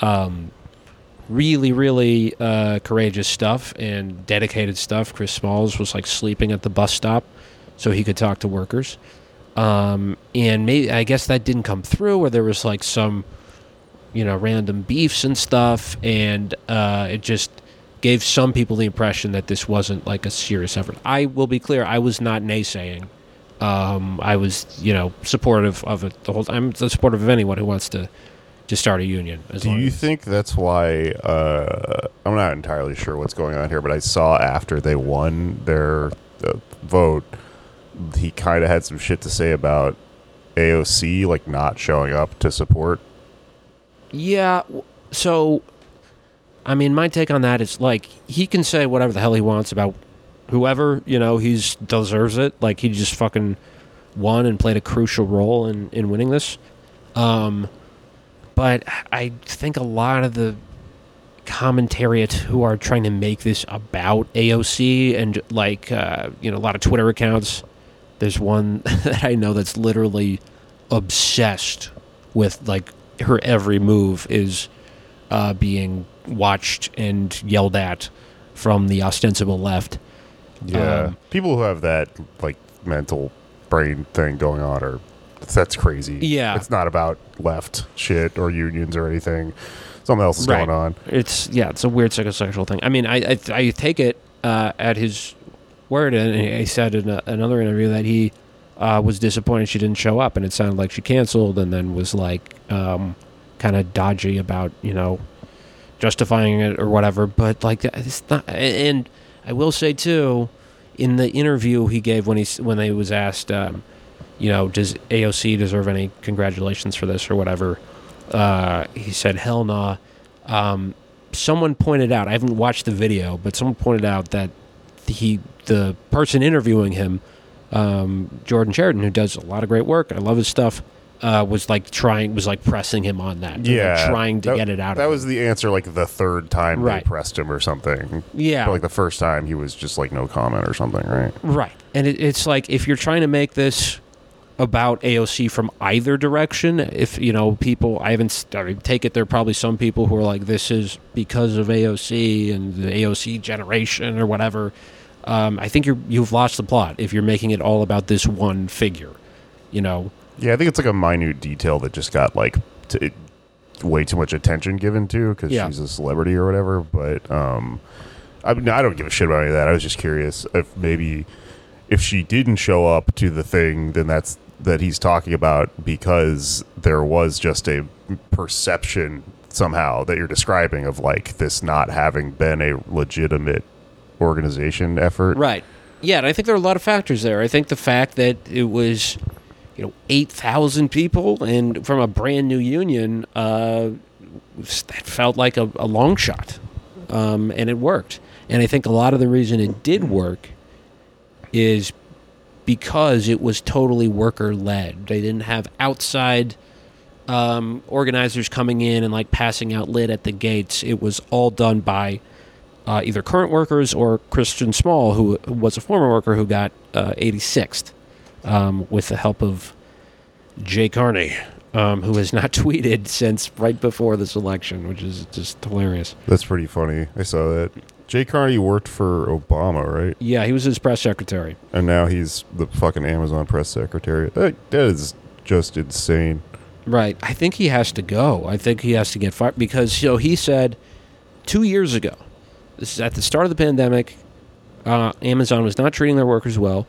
um, really, really uh, courageous stuff and dedicated stuff. Chris Smalls was like sleeping at the bus stop so he could talk to workers. Um, and maybe I guess that didn't come through, or there was like some, you know, random beefs and stuff, and uh, it just gave some people the impression that this wasn't like a serious effort. I will be clear, I was not naysaying. Um, I was, you know, supportive of it the whole time. I'm supportive of anyone who wants to to start a union. As Do you as- think that's why? Uh, I'm not entirely sure what's going on here, but I saw after they won their uh, vote, he kind of had some shit to say about AOC like not showing up to support. Yeah. So, I mean, my take on that is like he can say whatever the hell he wants about whoever you know he's deserves it. Like he just fucking won and played a crucial role in in winning this. Um, but I think a lot of the commentariat who are trying to make this about AOC and like uh, you know a lot of Twitter accounts. There's one that I know that's literally obsessed with like her every move is uh, being watched and yelled at from the ostensible left. Yeah, Um, people who have that like mental brain thing going on are that's crazy. Yeah. it's not about left shit or unions or anything. Something else is Right. going on. It's yeah, it's a weird psychosexual thing. I mean, I I, I take it uh, at his word, and he said in a, another interview that he uh, was disappointed she didn't show up, and it sounded like she canceled, and then was like um, kind of dodgy about you know justifying it or whatever. But like it's not, and I will say too, in the interview he gave when he when they was asked, um, you know, does AOC deserve any congratulations for this or whatever? Uh, he said, "Hell nah." Um, someone pointed out. I haven't watched the video, but someone pointed out that he, the person interviewing him, um, Jordan Chariton, who does a lot of great work. I love his stuff. Uh, was like trying, was like pressing him on that. Like, Yeah, trying to that- get it out. That was him. the answer. Like the third time Right. they pressed him or something. yeah, But, like the first time, he was just like no comment or something, right? Right. And it, it's like if you're trying to make this about AOC from either direction, if, you know, people, I haven't, s- I mean, take it, there are probably some people who are like, this is because of AOC and the AOC generation or whatever. Um, I think you're, you've lost the plot if you're making it all about this one figure, you know? Yeah, I think it's like a minute detail that just got like t- way too much attention given to because Yeah. she's a celebrity or whatever. But um, I mean, I don't give a shit about any of that. I was just curious if maybe if she didn't show up to the thing, then that's that he's talking about because there was just a perception somehow that you're describing of like this not having been a legitimate organization effort. Right. Yeah, and I think there are a lot of factors there. I think the fact that it was, you know, eight thousand people and from a brand new union, uh, that felt like a, a long shot, um, and it worked. And I think a lot of the reason it did work is because it was totally worker led. They didn't have outside um, organizers coming in and like passing out lit at the gates. It was all done by uh, either current workers or Christian Small, who was a former worker who got uh, 86th um, with the help of Jay Carney, um, who has not tweeted since right before this election, which is just hilarious. That's pretty funny. I saw that. Jay Carney worked for Obama, right? Yeah, he was his press secretary. And now he's the fucking Amazon press secretary. That, that is just insane. Right. I think he has to go. I think he has to get fired because you know he said two years ago. This is at the start of the pandemic. Uh, Amazon was not treating their workers well.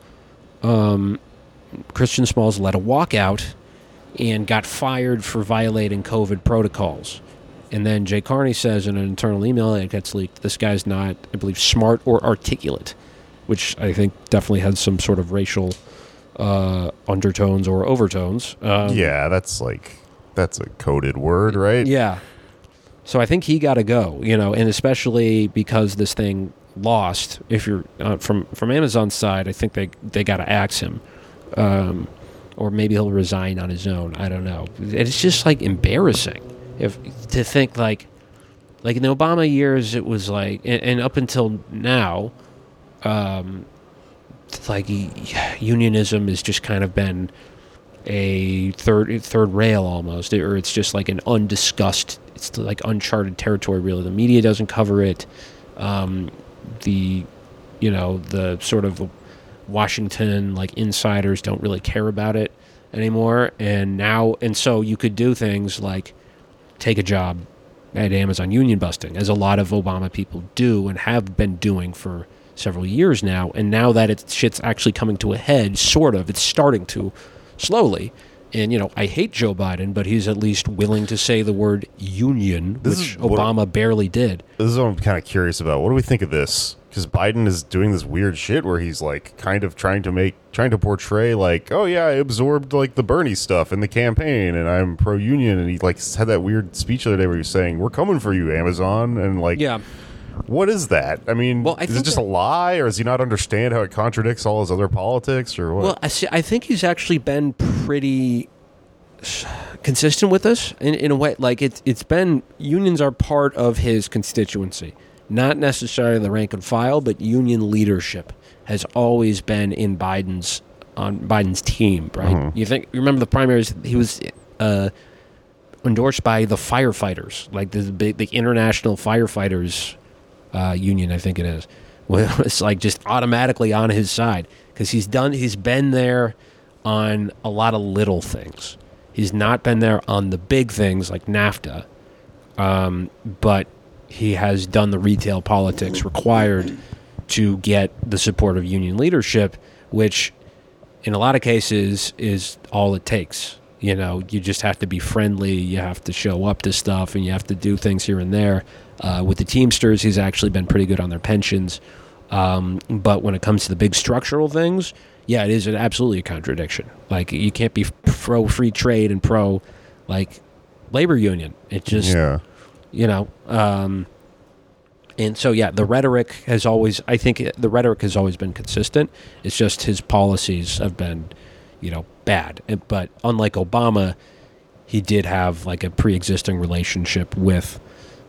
Um, Christian Smalls led a walkout, and got fired for violating COVID protocols. And then Jay Carney says in an internal email that gets leaked, this guy's not, I believe, smart or articulate, which I think definitely has some sort of racial uh, undertones or overtones. Um, yeah, that's like that's a coded word, right? yeah. So I think he got to go, you know, and especially because this thing lost. If you're uh, from from Amazon's side, I think they they got to axe him, um, or maybe he'll resign on his own. I don't know. It's just like embarrassing if to think like like in the Obama years, it was like, and, and up until now, um, like unionism has just kind of been a third third rail almost, or it's just like an undiscussed. It's like uncharted territory. Really, the media doesn't cover it. Um, the you know the sort of Washington like insiders don't really care about it anymore. And now, and so you could do things like take a job at Amazon union busting, as a lot of Obama people do and have been doing for several years now. And now that it shit's actually coming to a head, sort of, it's starting to slowly. And you know, I hate Joe Biden, but he's at least willing to say the word union, This which is what- Obama barely did. This is what I'm kind of curious about. What do we think of this? Because Biden is doing this weird shit where he's like kind of trying to make, trying to portray like, oh yeah, I absorbed like the Bernie stuff in the campaign and I'm pro union. And he like had that weird speech the other day where he was saying, we're coming for you, Amazon. And like, Yeah. what is that? I mean, Well, I is it just that- a lie or does he not understand how it contradicts all his other politics or what? Well, I, see, I think he's actually been pretty consistent with us in, in a way. Like it's it's been unions are part of his constituency, not necessarily the rank and file, but union leadership has always been in Biden's on Biden's team. Right? You think you remember the primaries? He was. Uh, endorsed by the firefighters, like the big, the international firefighters uh, union, I think it is. Well, it's like just automatically on his side because he's done. He's been there on a lot of little things. He's not been there on the big things like NAFTA, um, but he has done the retail politics required to get the support of union leadership, which in a lot of cases is all it takes. You know, you just have to be friendly. You have to show up to stuff, and you have to do things here and there. Uh, with the Teamsters, he's actually been pretty good on their pensions. Um, but when it comes to the big structural things, yeah, it is an, absolutely a contradiction. Like you can't be pro free trade and pro like labor union. It just yeah. You know um, and so yeah the rhetoric has always i think it, the rhetoric has always been consistent. It's just his policies have been you know bad. But unlike obama he did have like a pre-existing relationship with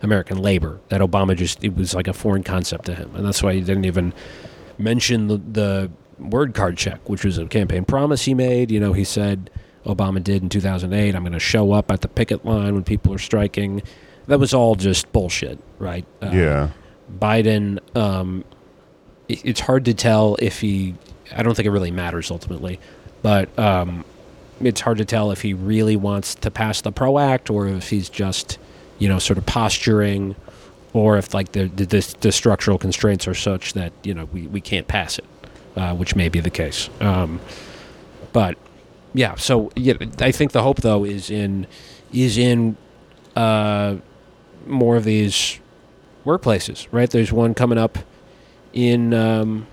american labor that obama just it was like a foreign concept to him. And that's why he didn't even mention the, the word card check which was a campaign promise he made. You know he said obama did in 2008 i'm going to show up at the picket line when people are striking that was all just bullshit right Uh, yeah. biden um, it- it's hard to tell if he i don't think it really matters ultimately but um, it's hard to tell if he really wants to pass the pro act or if he's just you know sort of posturing or if like the the, the, the structural constraints are such that you know we, we can't pass it uh, which may be the case um, but yeah so yeah i think the hope though is in is in uh, more of these workplaces right there's one coming up in um,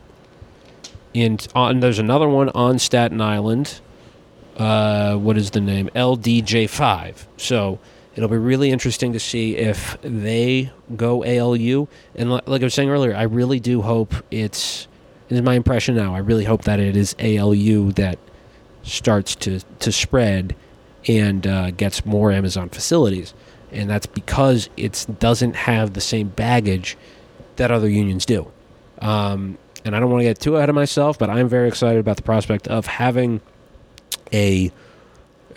in on there's another one on Staten Island. Uh, what is the name? LDJ5. So it'll be really interesting to see if they go ALU. And li- like I was saying earlier, I really do hope it's. This is my impression now. I really hope that it is ALU that starts to to spread and uh, gets more Amazon facilities, and that's because it doesn't have the same baggage that other unions do. Um, and I don't want to get too ahead of myself, but I'm very excited about the prospect of having a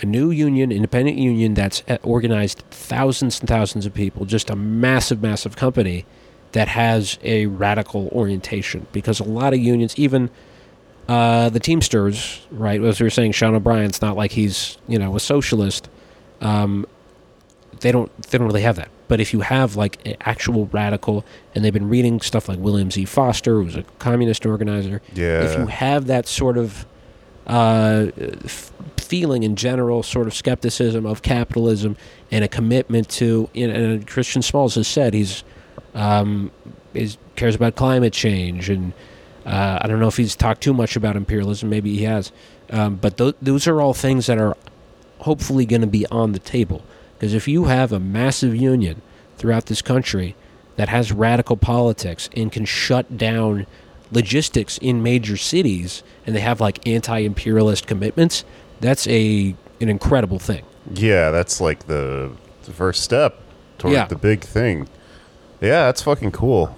a new union, independent union that's uh, organized thousands and thousands of people, just a massive, massive company that has a radical orientation. Because a lot of unions, even uh, the Teamsters, right, as we were saying, Sean O'Brien's not like he's you know a socialist. Um, they don't they don't really have that. But if you have like an actual radical, and they've been reading stuff like William Z. Foster, who was a communist organizer, Yeah. if you have that sort of uh, f- feeling in general, sort of skepticism of capitalism, and a commitment to. You know, and Christian Smalls has said he's um, is cares about climate change, and uh, I don't know if he's talked too much about imperialism. Maybe he has, um, but th- those are all things that are hopefully going to be on the table. Because if you have a massive union throughout this country that has radical politics and can shut down logistics in major cities, and they have like anti-imperialist commitments, that's a an incredible thing. Yeah, that's like the, the first step toward Yeah. the big thing. Yeah, that's fucking cool.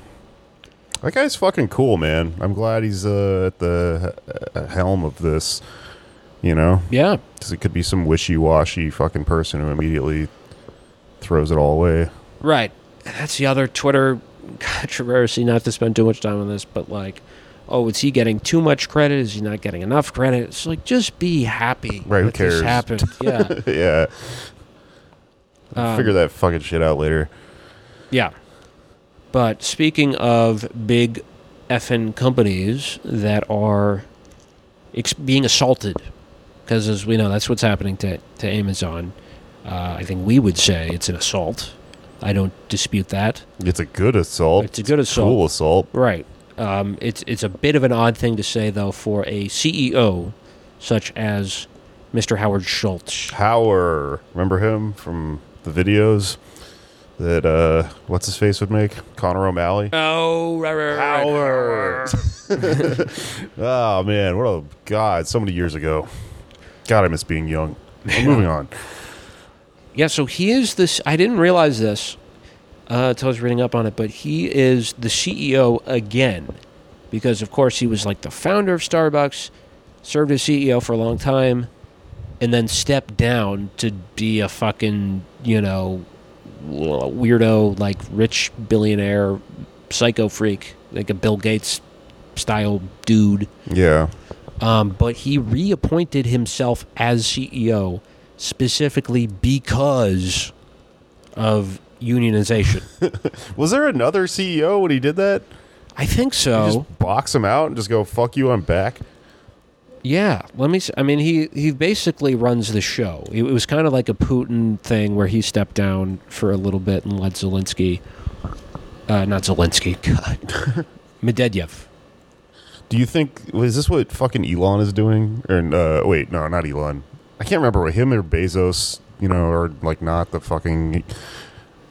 That guy's fucking cool, man. I'm glad he's uh, at the uh, helm of this. You know, Yeah, because it could be some wishy-washy fucking person who immediately throws it all away. right. That's the other Twitter controversy. Not to spend too much time on this, but like, oh, is he getting too much credit? Is he not getting enough credit? It's like just be happy. Right, who that this happened. Yeah. yeah, Um, figure that fucking shit out later. Yeah. But speaking of big effing companies that are ex- being assaulted, because as we know, that's what's happening to, to Amazon. Uh, I think we would say it's an assault. I don't dispute that. It's a good assault. It's a good assault. Cool assault. Right. Um, it's it's a bit of an odd thing to say though for a CEO such as Mr. Howard Schultz. Power. Remember him from the videos that uh what's his face would make? Connor O'Malley. Oh, right, right, right. Power. oh man, what a god! So many years ago. God, I miss being young. I'm moving on. Yeah, so he is this. I didn't realize this uh, until I was reading up on it, but he is the CEO again, because of course he was like the founder of Starbucks, served as CEO for a long time, and then stepped down to be a fucking you know weirdo like rich billionaire psycho freak like a Bill Gates style dude. Yeah. Um, but he reappointed himself as CEO specifically because of unionization. Was there another CEO when he did that? I think You so. just box him out and just go fuck you. I'm back. yeah. Let me. I mean, he he basically runs the show. It was kind of like a Putin thing where he stepped down for a little bit and led Zelensky, uh, not Zelensky, God, Medvedev. Do you think is this what fucking Elon is doing? Or uh, wait, no, not Elon. I can't remember what him or Bezos. You know, are like not the fucking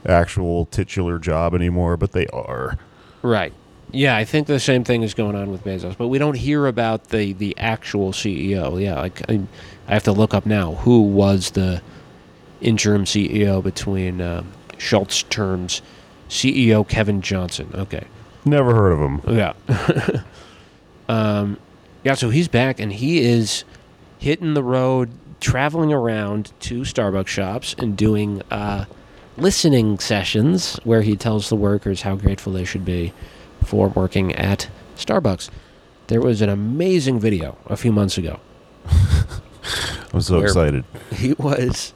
actual titular job anymore, but they are. Right. Yeah, I think the same thing is going on with Bezos, but we don't hear about the the actual CEO. Yeah, like I, I have to look up now who was the interim CEO between um, Schultz terms. CEO Kevin Johnson. Okay. Never heard of him. Yeah. um, yeah, so he's back and he is hitting the road, traveling around to Starbucks shops and doing uh, listening sessions where he tells the workers how grateful they should be for working at Starbucks. There was an amazing video a few months ago. I'm so excited. He was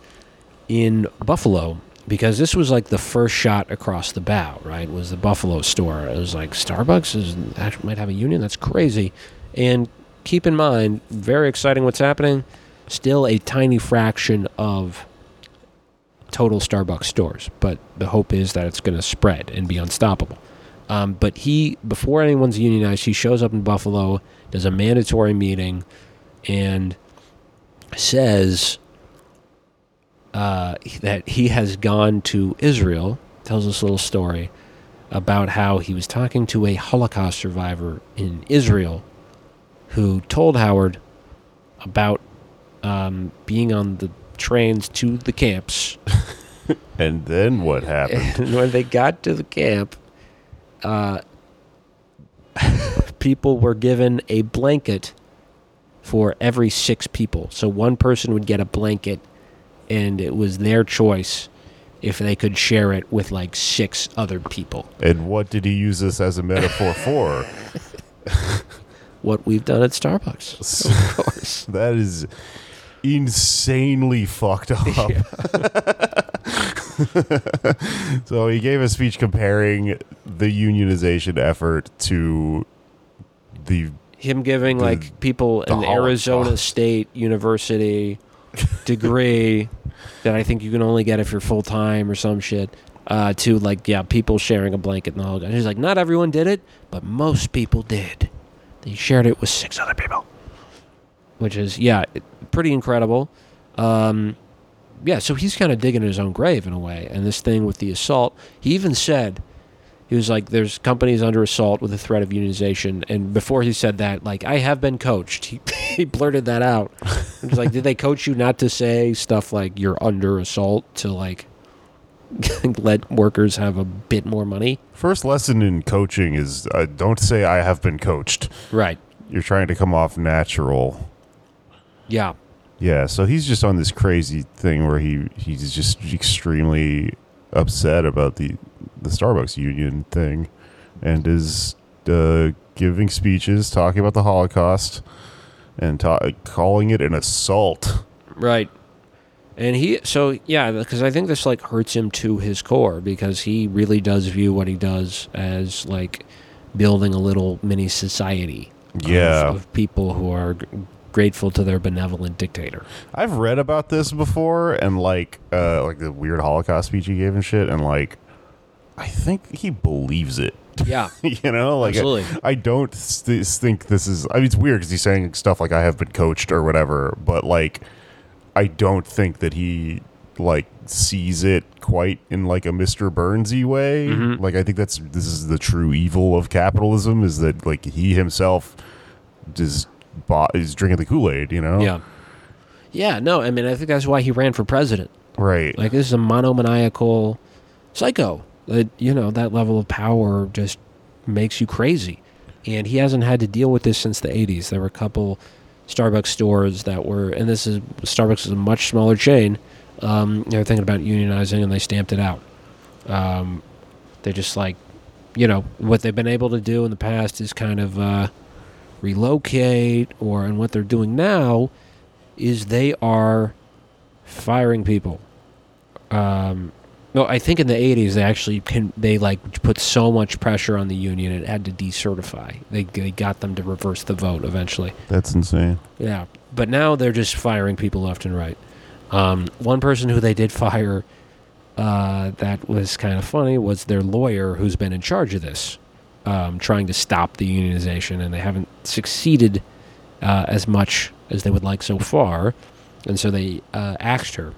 in Buffalo because this was like the first shot across the bow, right? Was the Buffalo store. It was like Starbucks is actually might have a union. That's crazy. And keep in mind, very exciting what's happening. Still a tiny fraction of total Starbucks stores, but the hope is that it's going to spread and be unstoppable. Um, but he, before anyone's unionized, he shows up in Buffalo, does a mandatory meeting, and says uh, that he has gone to Israel, tells this little story about how he was talking to a Holocaust survivor in Israel who told Howard about um, being on the trains to the camps. And then what happened? And when they got to the camp, uh, people were given a blanket for every six people. So one person would get a blanket, and it was their choice if they could share it with like six other people. and what did he use this as a metaphor for? What we've done at Starbucks, of course. That is insanely fucked up. so he gave a speech comparing the unionization effort to the him giving like people an Arizona. State University degree that I think you can only get if you're full time or some shit. Uh, to like yeah, people sharing a blanket in the Holocaust. He's like, not everyone did it, but most people did. They shared it with six other people, which is yeah, pretty incredible. Um, yeah, so he's kind of digging his own grave in a way. And this thing with the assault, he even said, he was like, there's companies under assault with the threat of unionization. And before he said that, like, I have been coached. He, he blurted that out. It was like, did they coach you not to say stuff like you're under assault to like let workers have a bit more money? First lesson in coaching is uh, don't say I have been coached. Right. You're trying to come off natural. Yeah. Yeah, so he's just on this crazy thing where he he's just extremely upset about the the Starbucks union thing, and is uh, giving speeches talking about the Holocaust and ta- calling it an assault. Right. And he, so yeah, because I think this like hurts him to his core because he really does view what he does as like building a little mini society. of- Of, people who are g- grateful to their benevolent dictator. I've read about this before, and like uh, like the weird Holocaust speech he gave and shit, and like I think he believes it. Yeah. you know, like I. I don't st- think this is. I mean, it's weird because he's saying stuff like "I have been coached" or whatever, but like, I don't think that he like sees it quite in like a Mr. Burnsy way. Mm-hmm. Like, I think that's this is the true evil of capitalism is that like he himself is bought is drinking the Kool Aid. You know, Yeah. Yeah. No, I mean, I think that's why he ran for president. right. Like, this is a monomaniacal psycho. You know, that level of power just makes you crazy. And he hasn't had to deal with this since the 80s. There were a couple Starbucks stores that were, and this is, Starbucks is a much smaller chain. Um, they were thinking about unionizing and they stamped it out. Um, they're just like, you know, what they've been able to do in the past is kind of uh, relocate, or, and what they're doing now is they are firing people. Um, no, I think in the '80s they actually can they like put so much pressure on the union it had to decertify. They they got them to reverse the vote eventually. That's insane. Yeah, but now they're just firing people left and right. Um, one person who they did fire uh, that was kind of funny was their lawyer who's been in charge of this, um, trying to stop the unionization, and they haven't succeeded uh, as much as they would like so far, and so they uh, axed her.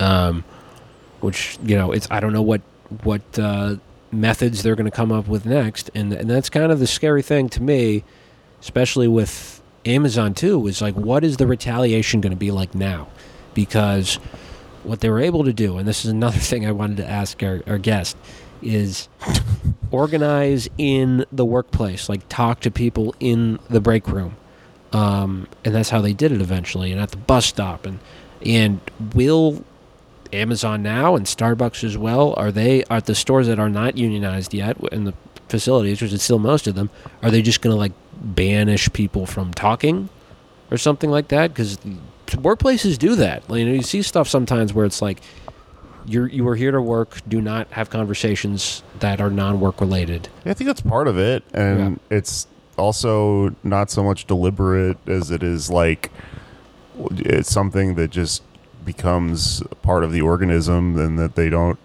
Um, which you know, it's I don't know what what uh, methods they're going to come up with next, and and that's kind of the scary thing to me, especially with Amazon too. Is like, what is the retaliation going to be like now? Because what they were able to do, and this is another thing I wanted to ask our, our guest, is organize in the workplace, like talk to people in the break room, um, and that's how they did it eventually, and at the bus stop, and and will Amazon now and Starbucks as well are they are the stores that are not unionized yet in the facilities, which is still most of them, are they just going to like banish people from talking or something like that? Because workplaces do that. You know, you see stuff sometimes where it's like you're you are here to work. Do not have conversations that are non-work related. I think that's part of it, and it's also not so much deliberate as it is like it's something that just becomes part of the organism, and that they don't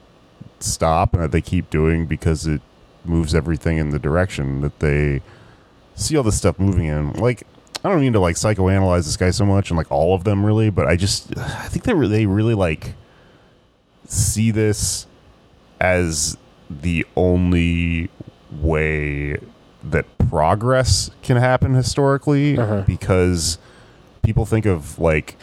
stop, and that they keep doing because it moves everything in the direction that they see all this stuff moving in. Like, I don't mean to like psychoanalyze this guy so much, and like all of them really, but I just I think they they really like see this as the only way that progress can happen historically Uh-huh. because people think of like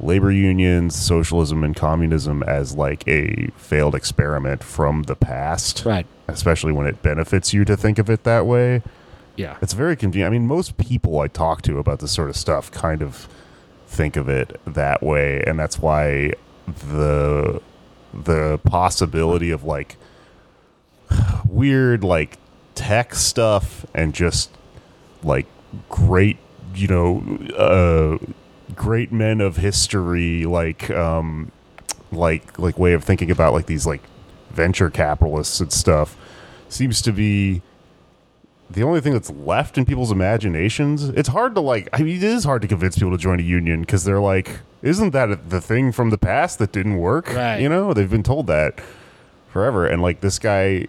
labor unions, socialism, and communism as like a failed experiment from the past, Right. especially when it benefits you to think of it that way. Yeah. It's very convenient. I mean, most people I talk to about this sort of stuff kind of think of it that way, and that's why the the possibility of like weird like tech stuff and just like great, you know, uh, great men of history, like um, like like way of thinking about like these like venture capitalists and stuff seems to be the only thing that's left in people's imaginations. It's hard to like. I mean, it is hard to convince people to join a union because they're like, "Isn't that the thing from the past that didn't work?" Right. You know, they've been told that forever, and like this guy,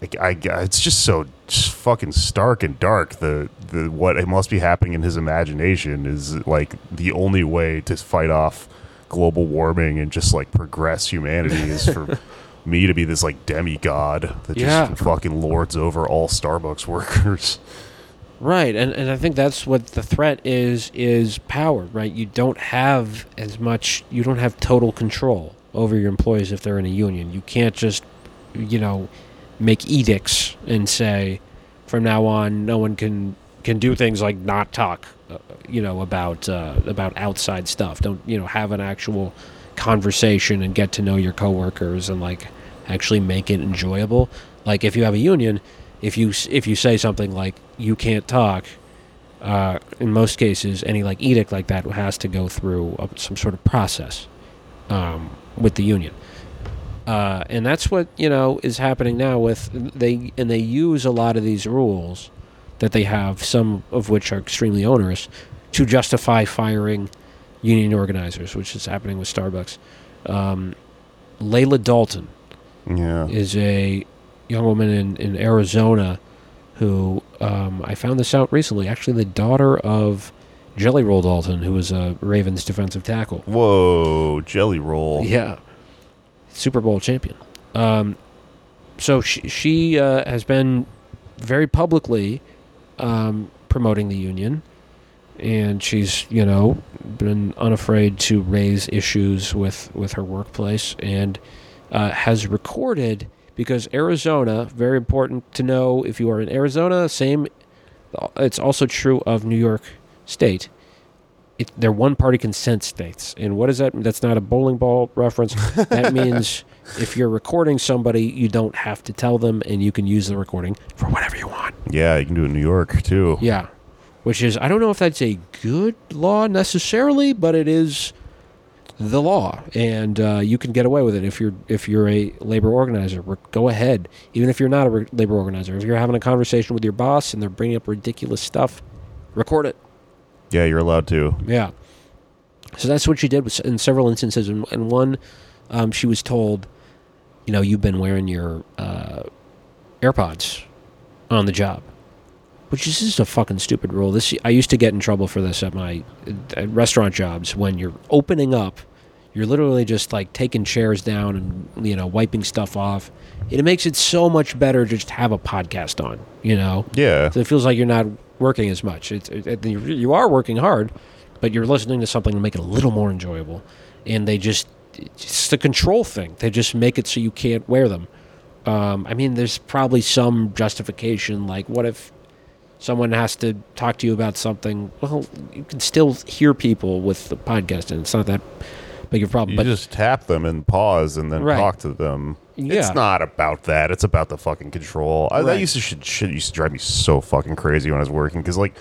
like I, it's just so just fucking stark and dark. The the what it must be happening in his imagination is like the only way to fight off global warming and just like progress humanity is for me to be this like demigod that Yeah. just fucking lords over all Starbucks workers. Right, and and I think that's what the threat is is power, right? You don't have as much you don't have total control over your employees if they're in a union. You can't just you know make edicts and say from now on no one can can do things like not talk uh, you know about uh, about outside stuff. Don't, you know, have an actual conversation and get to know your coworkers and like actually make it enjoyable. Like if you have a union, if you if you say something like you can't talk, uh, in most cases, any like edict like that has to go through some sort of process um, with the union. Uh, and that's what you know is happening now with they and they use a lot of these rules that they have, some of which are extremely onerous, to justify firing union organizers, which is happening with Starbucks. Um, Laila Dalton Yeah. is a young woman in, in Arizona who um, I found this out recently. Actually, the daughter of Jelly Roll Dalton, who was a Ravens defensive tackle. Whoa, jelly roll. Yeah, Super Bowl champion. Um, so she she uh, has been very publicly um, promoting the union, and she's you know been unafraid to raise issues with with her workplace, and uh, has recorded because Arizona very important to know if you are in Arizona. Same, it's also true of New York State. It, they're one party consent states. And what is that? That's not a bowling ball reference. That means if you're recording somebody, you don't have to tell them and you can use the recording for whatever you want. Yeah, you can do it in New York too. Yeah. Which is, I don't know if that's a good law necessarily, but it is the law, and uh, you can get away with it if you're if you're a labor organizer. Go ahead, even if you're not a re- labor organizer. If you're having a conversation with your boss and they're bringing up ridiculous stuff, record it. Yeah, you're allowed to. Yeah. So that's what she did in several instances. And, and one, um, she was told, you know, you've been wearing your uh, AirPods on the job, which is just a fucking stupid rule. This I used to get in trouble for this at my at restaurant jobs when you're opening up. You're literally just like taking chairs down and you know wiping stuff off. It makes it so much better to just have a podcast on. You know, Yeah. so it feels like you're not working as much. It, you are working hard, but you're listening to something to make it a little more enjoyable. And they just it's the control thing. They just make it so you can't wear them. Um, I mean, there's probably some justification. Like, what if someone has to talk to you about something? Well, you can still hear people with the podcast, and it's not that big of a problem. You but just tap them and pause and then Right. talk to them. Yeah. It's not about that. It's about the fucking control. I, that Right. used to shit, shit used to drive me so fucking crazy when I was working because like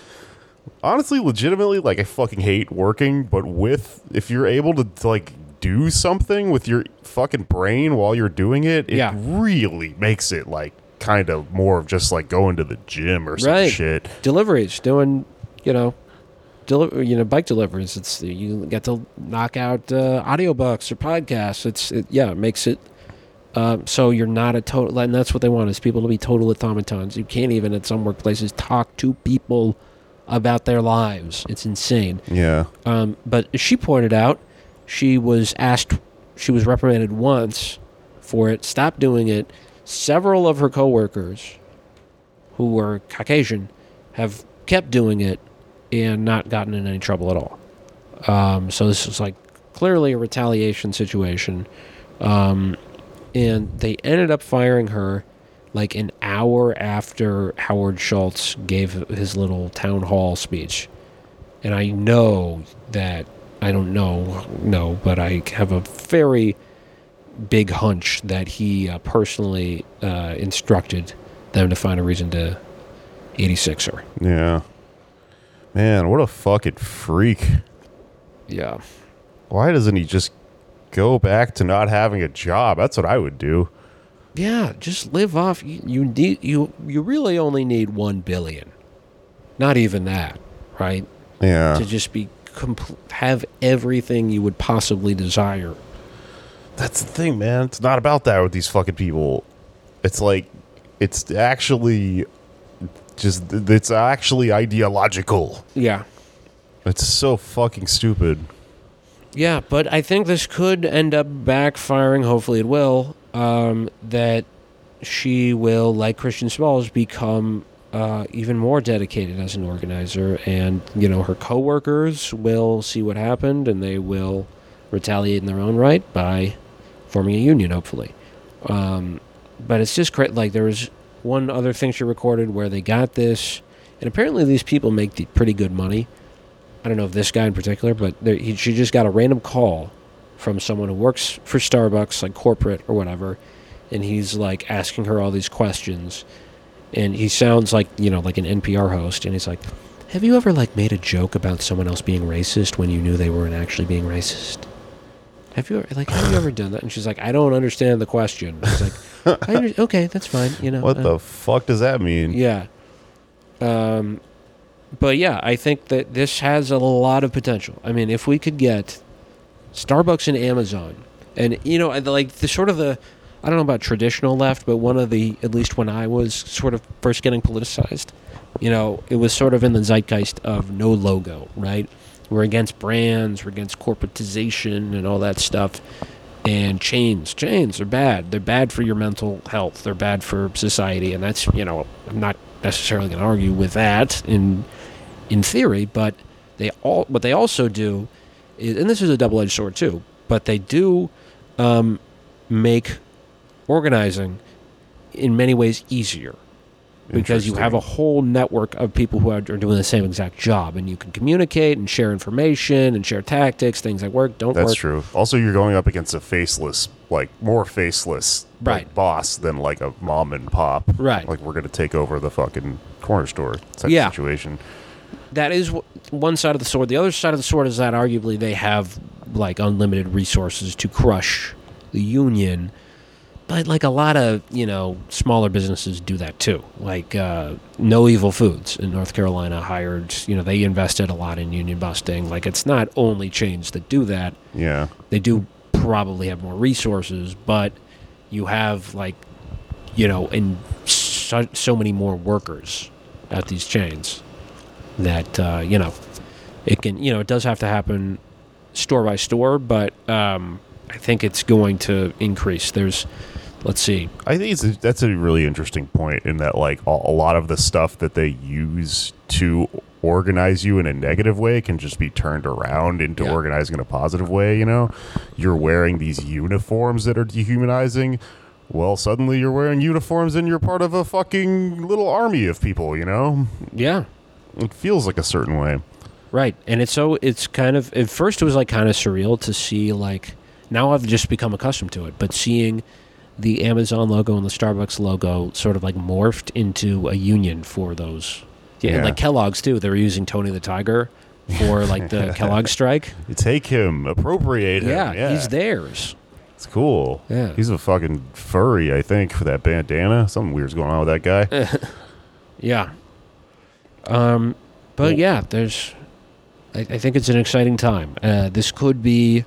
honestly, legitimately, like I fucking hate working, but with if you're able to, to, like do something with your fucking brain while you're doing it, it Yeah. really makes it like kind of more of just like going to the gym or some Right. shit. deliveries, doing you know, deli- you know, bike deliveries. It's you get to knock out uh, audiobooks or podcasts. It's it, yeah, it makes it um, so you're not a total, and that's what they want is people to be total automatons. You can't even at some workplaces talk to people about their lives. It's insane. Yeah. Um, but as she pointed out, she was asked, she was reprimanded once for it, stopped doing it. Several of her coworkers, who were Caucasian, have kept doing it and not gotten in any trouble at all. Um, so this is like clearly a retaliation situation. Um, and they ended up firing her like an hour after Howard Schultz gave his little town hall speech and I know that I don't know, no, but I have a very big hunch that he uh, personally uh, instructed them to find a reason to 86 her. Yeah. Man, what a fucking freak. Yeah. Why doesn't he just go back to not having a job? That's what I would do. Yeah, just live off. You you need you you really only need one billion, not even that, right? Yeah. To just be compl- have everything you would possibly desire. That's the thing, man. It's not about that with these fucking people. It's like it's actually just it's actually ideological. Yeah, It's so fucking stupid. yeah, but I think this could end up backfiring. Hopefully, it will. Um, that she will, like Christian Smalls, become uh, even more dedicated as an organizer, and you know her coworkers will see what happened, and they will retaliate in their own right by forming a union, hopefully. Um, but it's just cra- like there was one other thing she recorded where they got this, and apparently these people make pretty good money. I don't know if this guy in particular, but he, she just got a random call from someone who works for Starbucks, like corporate or whatever, and he's like asking her all these questions, and he sounds like you know like an NPR host, and he's like, "Have you ever like made a joke about someone else being racist when you knew they weren't actually being racist?" Have you ever, like have you ever done that? And she's like, I don't understand the question. He's like, I under- okay, that's fine. You know What uh, the fuck does that mean? yeah. Um, but yeah, I think that this has a lot of potential. I mean, if we could get Starbucks and Amazon, and you know, like the sort of the, I don't know about traditional left, but one of the, at least when I was sort of first getting politicized, you know, it was sort of in the zeitgeist of no logo, right? We're against brands, we're against corporatization and all that stuff. And chains, chains are bad. They're bad for your mental health. They're bad for society, and that's you know I'm not necessarily going to argue with that in in theory, but they all what they also do is, and this is a double edged sword too. But they do um, make organizing in many ways easier because you have a whole network of people who are, doing the same exact job, and you can communicate and share information and share tactics, things that work, don't work. That's work. true. Also, you're going up against a faceless, like more faceless, like, boss than like a mom and pop. Right. Like we're gonna take over the fucking corner store type Yeah. situation. that is w- one side of the sword. The other side of the sword is that arguably they have like unlimited resources to crush the union. But like a lot of you know smaller businesses do that too. Like uh, No Evil Foods in North Carolina hired you know they invested a lot in union busting. Like it's not only chains that do that. Yeah. They do probably have more resources, but you have like you know and so, so many more workers at these chains that uh, you know it can you know it does have to happen store by store but um, i think it's going to increase there's let's see I think it's a, that's a really interesting point in that like a, a lot of the stuff that they use to organize you in a negative way can just be turned around into Yeah. organizing in a positive way, you know? You're wearing these uniforms that are dehumanizing. Well, suddenly you're wearing uniforms and you're part of a fucking little army of people, you know? yeah It feels like a certain way. right and it's so it's kind of at first it was like kind of surreal to see like now i've just become accustomed to it but seeing the amazon logo and the starbucks logo sort of like morphed into a union for those yeah, and like kellogg's too they were using tony the tiger for like the kellogg strike You take him, appropriate him. yeah, Yeah, he's theirs It's cool. Yeah. He's a fucking furry, I think, for that bandana. Something weird's going on with that guy. Yeah. Um, but yeah, there's. I, I think it's an exciting time. Uh, this could be.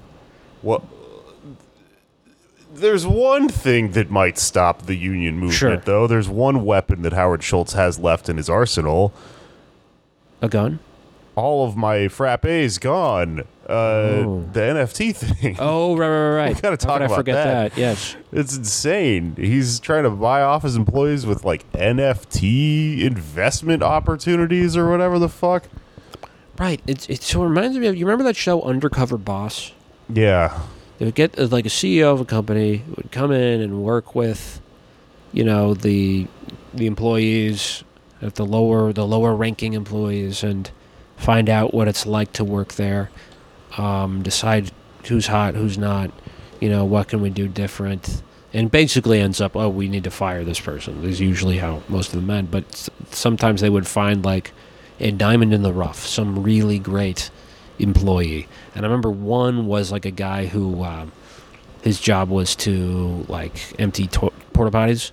Well, there's one thing that might stop the union movement, Sure. though. There's one weapon that Howard Schultz has left in his arsenal. A gun? All of my frappes gone. Uh, Oh. The NFT thing. Oh, right, right, right. We gotta How talk could I about forget that. that? Yes. It's insane. He's trying to buy off his employees with like NFT investment opportunities or whatever the fuck. Right. It's it so reminds me of you remember that show Undercover Boss? Yeah. They would get like a CEO of a company would come in and work with, you know, the the employees at the lower the lower ranking employees and find out what it's like to work there. Um, decide who's hot, who's not. You know, what can we do different? And basically ends up, oh, we need to fire this person. Is usually how most of them end. But sometimes they would find like a diamond in the rough, some really great employee. And I remember one was like a guy who um, his job was to like empty to- porta potties,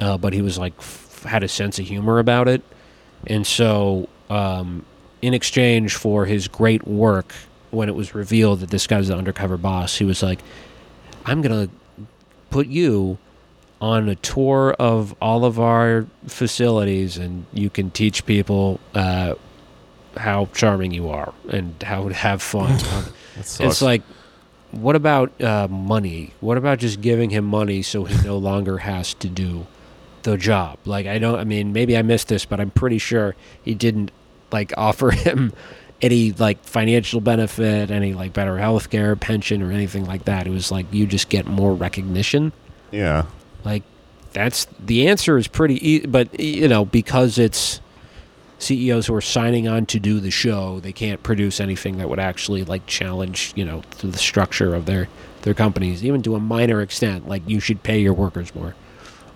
uh, but he was like f- had a sense of humor about it, and so um, in exchange for his great work, when it was revealed that this guy was the undercover boss, he was like, "I'm gonna put you." On a tour of all of our facilities, and you can teach people uh, how charming you are and how to have fun. It's like, what about uh, money? What about just giving him money so he no longer has to do the job? Like, I don't. I mean, maybe I missed this, but I'm pretty sure he didn't like offer him any like financial benefit, any like better health care, pension, or anything like that. It was like you just get more recognition. yeah. Like, that's the answer is pretty. E- but you know, because it's CEOs who are signing on to do the show, they can't produce anything that would actually like challenge, you know, the structure of their their companies, even to a minor extent. Like you should pay your workers more.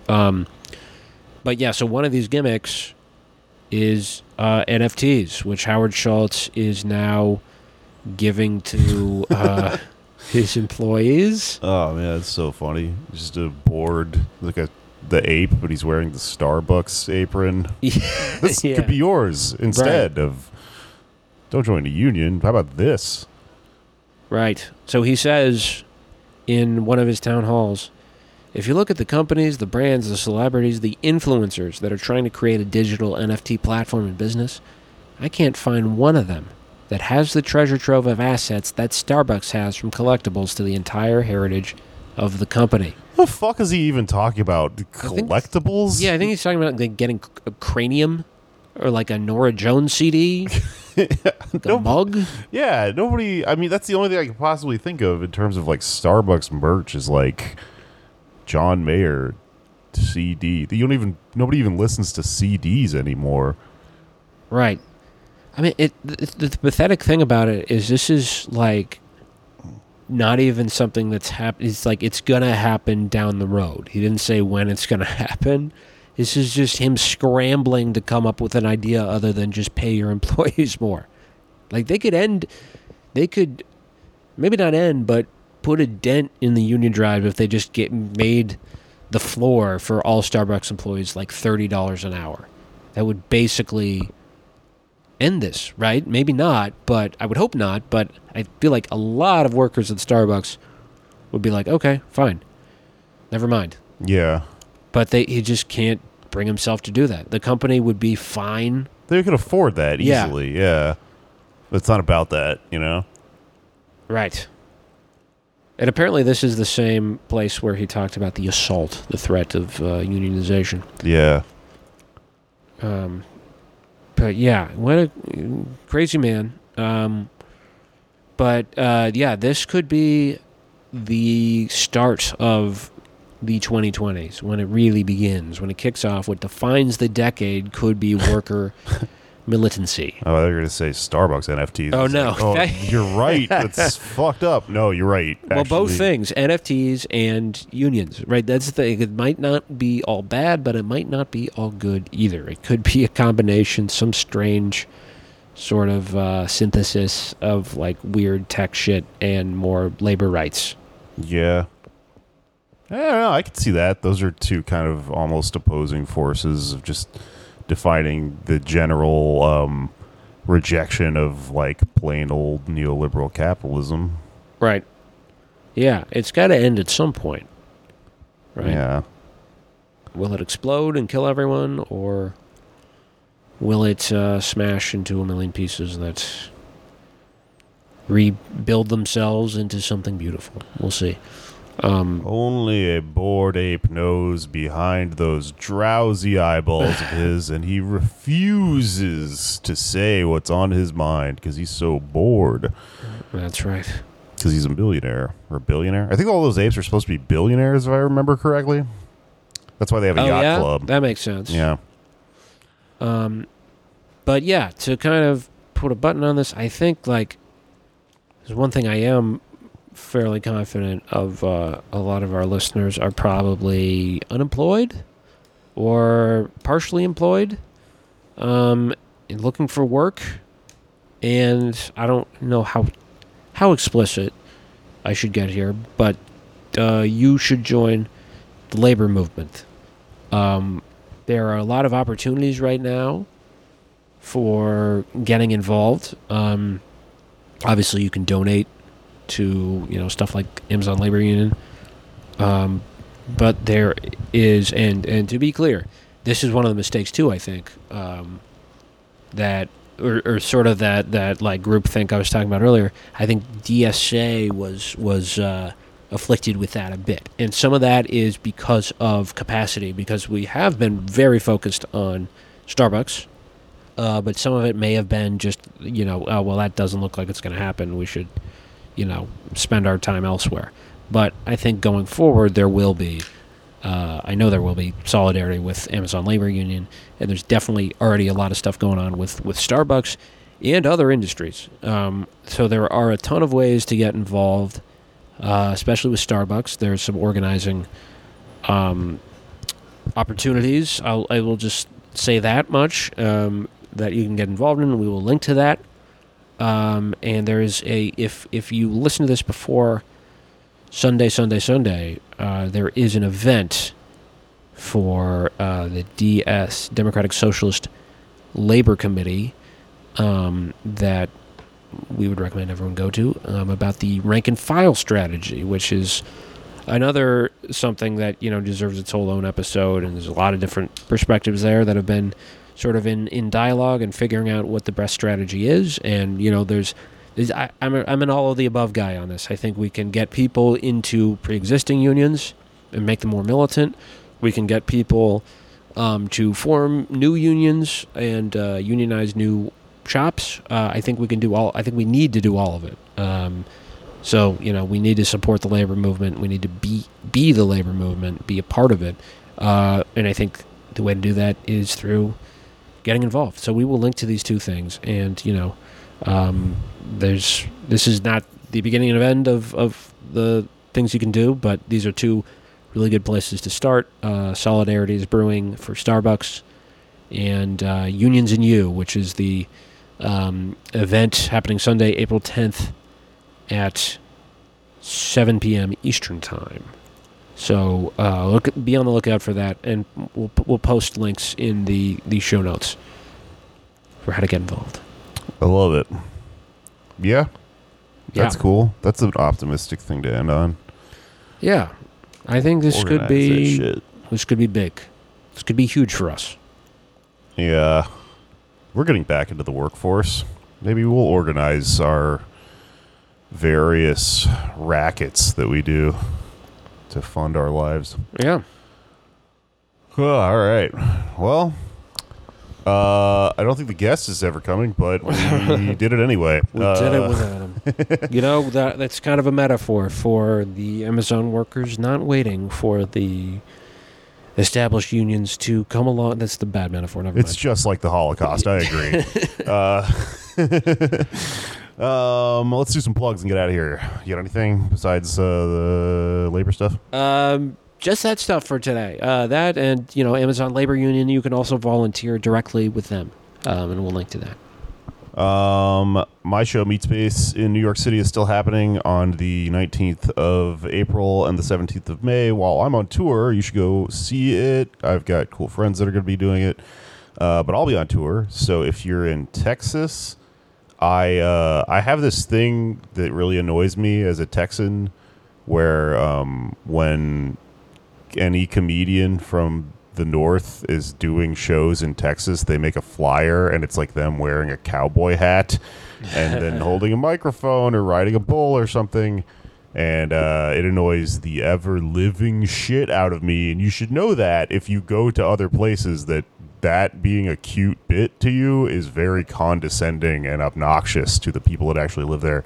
Um, but yeah, so one of these gimmicks is uh, NFTs, which Howard Schultz is now giving to uh, his employees. Oh man, that's so funny. Just a board, like a the ape, but he's wearing the Starbucks apron. This Yeah. could be yours instead of. Don't join a union. How about this? Right. So he says in one of his town halls if you look at the companies, the brands, the celebrities, the influencers that are trying to create a digital NFT platform and business, I can't find one of them that has the treasure trove of assets that Starbucks has from collectibles to the entire heritage of the company. What The fuck is he even talking about? think- Collectibles? Yeah, I think he's talking about like, getting a cranium or like a Norah Jones CD, like a mug. Yeah, nobody. I mean, that's the only thing I can possibly think of in terms of like Starbucks merch is like John Mayer CD. You don't even. Nobody even listens to CDs anymore. Right. I mean, it. The, the pathetic thing about it is this is like not even something that's happened. It's like it's gonna happen down the road. He didn't say when it's gonna happen. This is just him scrambling to come up with an idea other than just pay your employees more. Like they could end, they could maybe not end, but put a dent in the union drive if they just get made the floor for all Starbucks employees like thirty dollars an hour. That would basically end this, right? Maybe not, but I would hope not. But I feel like a lot of workers at Starbucks would be like, okay, fine, never mind. Yeah, But they he just can't bring himself to do that. The company would be fine. they could afford that Yeah. easily. Yeah, but it's not about that, you know. Right. And apparently, this is the same place where he talked about the assault, the threat of uh, unionization. Yeah, Um, but yeah, what a crazy man. Um, but uh, yeah, this could be the start of the 2020s when it really begins, when it kicks off. What defines the decade could be worker militancy. Oh, they're gonna say Starbucks NFTs. Oh, no. like, oh, you're right. That's fucked up. No, you're right. Well, both things, NFTs and unions, right? That's the thing. It might not be all bad, but it might not be all good either. It could be a combination, some strange sort of uh, synthesis of like weird tech shit and more labor rights. Yeah. I don't know. I could see that. Those are two kind of almost opposing forces of just defining the general um, rejection of like plain old neoliberal capitalism. Right. Yeah, it's got to end at some point. Right. Yeah. Will it explode and kill everyone, or will it uh, smash into a million pieces that rebuild themselves into something beautiful? We'll see. Um, Only a bored ape knows behind those drowsy eyeballs of his, and he refuses to say what's on his mind because he's so bored. that's right. Because he's a billionaire or billionaire. I think all those apes are supposed to be billionaires, if I remember correctly. That's why they have a oh yacht yeah, club. that makes sense. yeah. Um, but yeah, to kind of put a button on this, I think like there's one thing I am fairly confident of. Uh, a lot of our listeners are probably unemployed or partially employed, um, and looking for work. And I don't know how how explicit I should get here, but uh, you should join the labor movement. Um, there are a lot of opportunities right now for getting involved. Um, obviously, you can donate to you know stuff like Amazon Labor Union. Um, but there is, and and to be clear, this is one of the mistakes too. I think um, that, or, or sort of that that like group think I was talking about earlier. I think DSA was was uh, afflicted with that a bit, and some of that is because of capacity, because we have been very focused on Starbucks. Uh, but some of it may have been just, you know, oh, well, that doesn't look like it's going to happen. We should, you know, spend our time elsewhere. But I think going forward, there will be, uh, I know there will be solidarity with Amazon Labor Union, and there's definitely already a lot of stuff going on with, with Starbucks and other industries. Um, so there are a ton of ways to get involved, uh, especially with Starbucks. There's some organizing um, opportunities. I'll, I will just say that much um, that you can get involved in. We will link to that. Um, and there is a if if you listen to this before Sunday, Sunday, Sunday, uh, there is an event for uh, the DS Democratic Socialist Labor Committee um, that we would recommend everyone go to um, about the rank and file strategy, which is another something that you know deserves its whole own episode, and there's a lot of different perspectives there that have been sort of in in dialogue and figuring out what the best strategy is, and you know there's. there's I, I'm, a, I'm an all of the above guy on this. I think we can get people into pre existing unions and make them more militant. We can get people um, to form new unions and uh, unionize new shops. Uh, I think we can do all. I think we need to do all of it. Um, so you know, we need to support the labor movement. We need to be be the labor movement, be a part of it. Uh, and I think the way to do that is through getting involved. So we will link to these two things, and you know, um, there's this is not the beginning and end of of the things you can do, but these are two really good places to start. Uh, Solidarity is brewing for Starbucks, and uh, Unions and You, which is the um, event happening Sunday, April 10th at 7 p.m. Eastern Time. So uh, look, be on the lookout for that, and we'll we'll post links in the the show notes for how to get involved. I love it. Yeah, that's Yeah. cool. That's an optimistic thing to end on. Yeah, I think this could Organize that be this could be big. This could be huge for us. Yeah. We're getting back into the workforce. Maybe we'll organize our various rackets that we do to fund our lives. Yeah. Oh, all right. Well, uh, I don't think the guest is ever coming, but we did it anyway. We uh, did it without him. you know that that's kind of a metaphor for the Amazon workers not waiting for the established unions to come along. That's the bad metaphor. Never It's mind. just like the Holocaust. I agree. uh, um, let's do some plugs and get out of here. You got anything besides uh, the labor stuff? Um, just that stuff for today. Uh, that and you know Amazon Labor Union. You can also volunteer directly with them, um, and we'll link to that. Um, my show Meat Space in New York City is still happening on the 19th of April and the 17th of May. While I'm on tour, you should go see it. I've got cool friends that are going to be doing it, uh, but I'll be on tour. So if you're in Texas, I uh, I have this thing that really annoys me as a Texan, where um, when any comedian from the north is doing shows in Texas, they make a flyer and it's like them wearing a cowboy hat and then holding a microphone or riding a bull or something. And uh, it annoys the ever living shit out of me. And you should know that if you go to other places, that that being a cute bit to you is very condescending and obnoxious to the people that actually live there.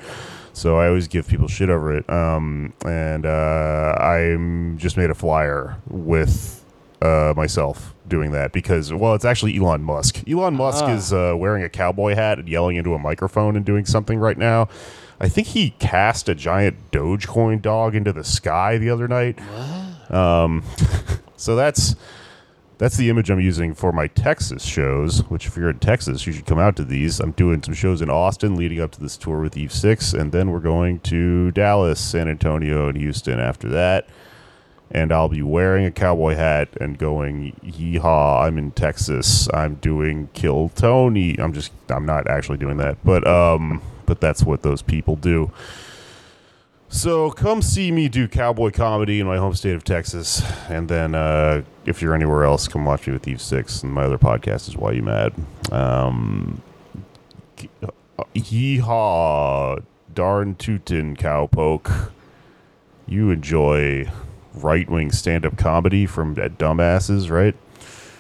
So I always give people shit over it. Um, and uh, I'm just made a flyer with uh, myself doing that because, well, it's actually Elon Musk. Elon Musk Ah. is uh, wearing a cowboy hat and yelling into a microphone and doing something right now. I think he cast a giant Dogecoin dog into the sky the other night. Um, so that's that's the image I'm using for my Texas shows. Which, if you're in Texas, you should come out to these. I'm doing some shows in Austin leading up to this tour with Eve Six, and then we're going to Dallas, San Antonio, and Houston after that. and I'll be wearing a cowboy hat and going, "Yeehaw! I'm in Texas. I'm doing Kill Tony." I'm just, I'm not actually doing that, but um, but that's what those people do. So come see me do cowboy comedy in my home state of Texas, and then uh, if you're anywhere else, come watch me with Eve Six and my other podcast is Why You Mad. Um, yeehaw, darn tootin' cowpoke. You enjoy right wing stand up comedy from uh, dumbasses, right?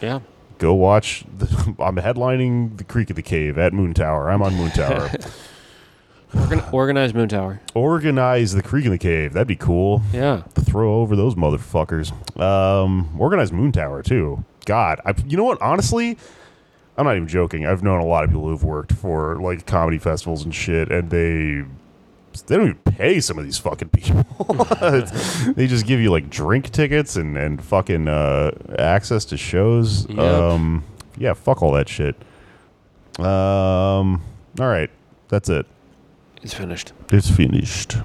Yeah. Go watch. The, I'm headlining the Creek and the Cave at Moontower. I'm on Moontower. Organ- organized Moontower. Organize the Creek and the Cave. That'd be cool. Yeah. throw over those motherfuckers. Um, organized Moontower too. God, I, you know what? Honestly, I'm not even joking. I've known a lot of people who've worked for like comedy festivals and shit, and they they don't even pay some of these fucking people. they just give you like drink tickets and and fucking uh, access to shows. Yep. Um, yeah, fuck all that shit. Um, all right, that's it. It's finished. It's finished.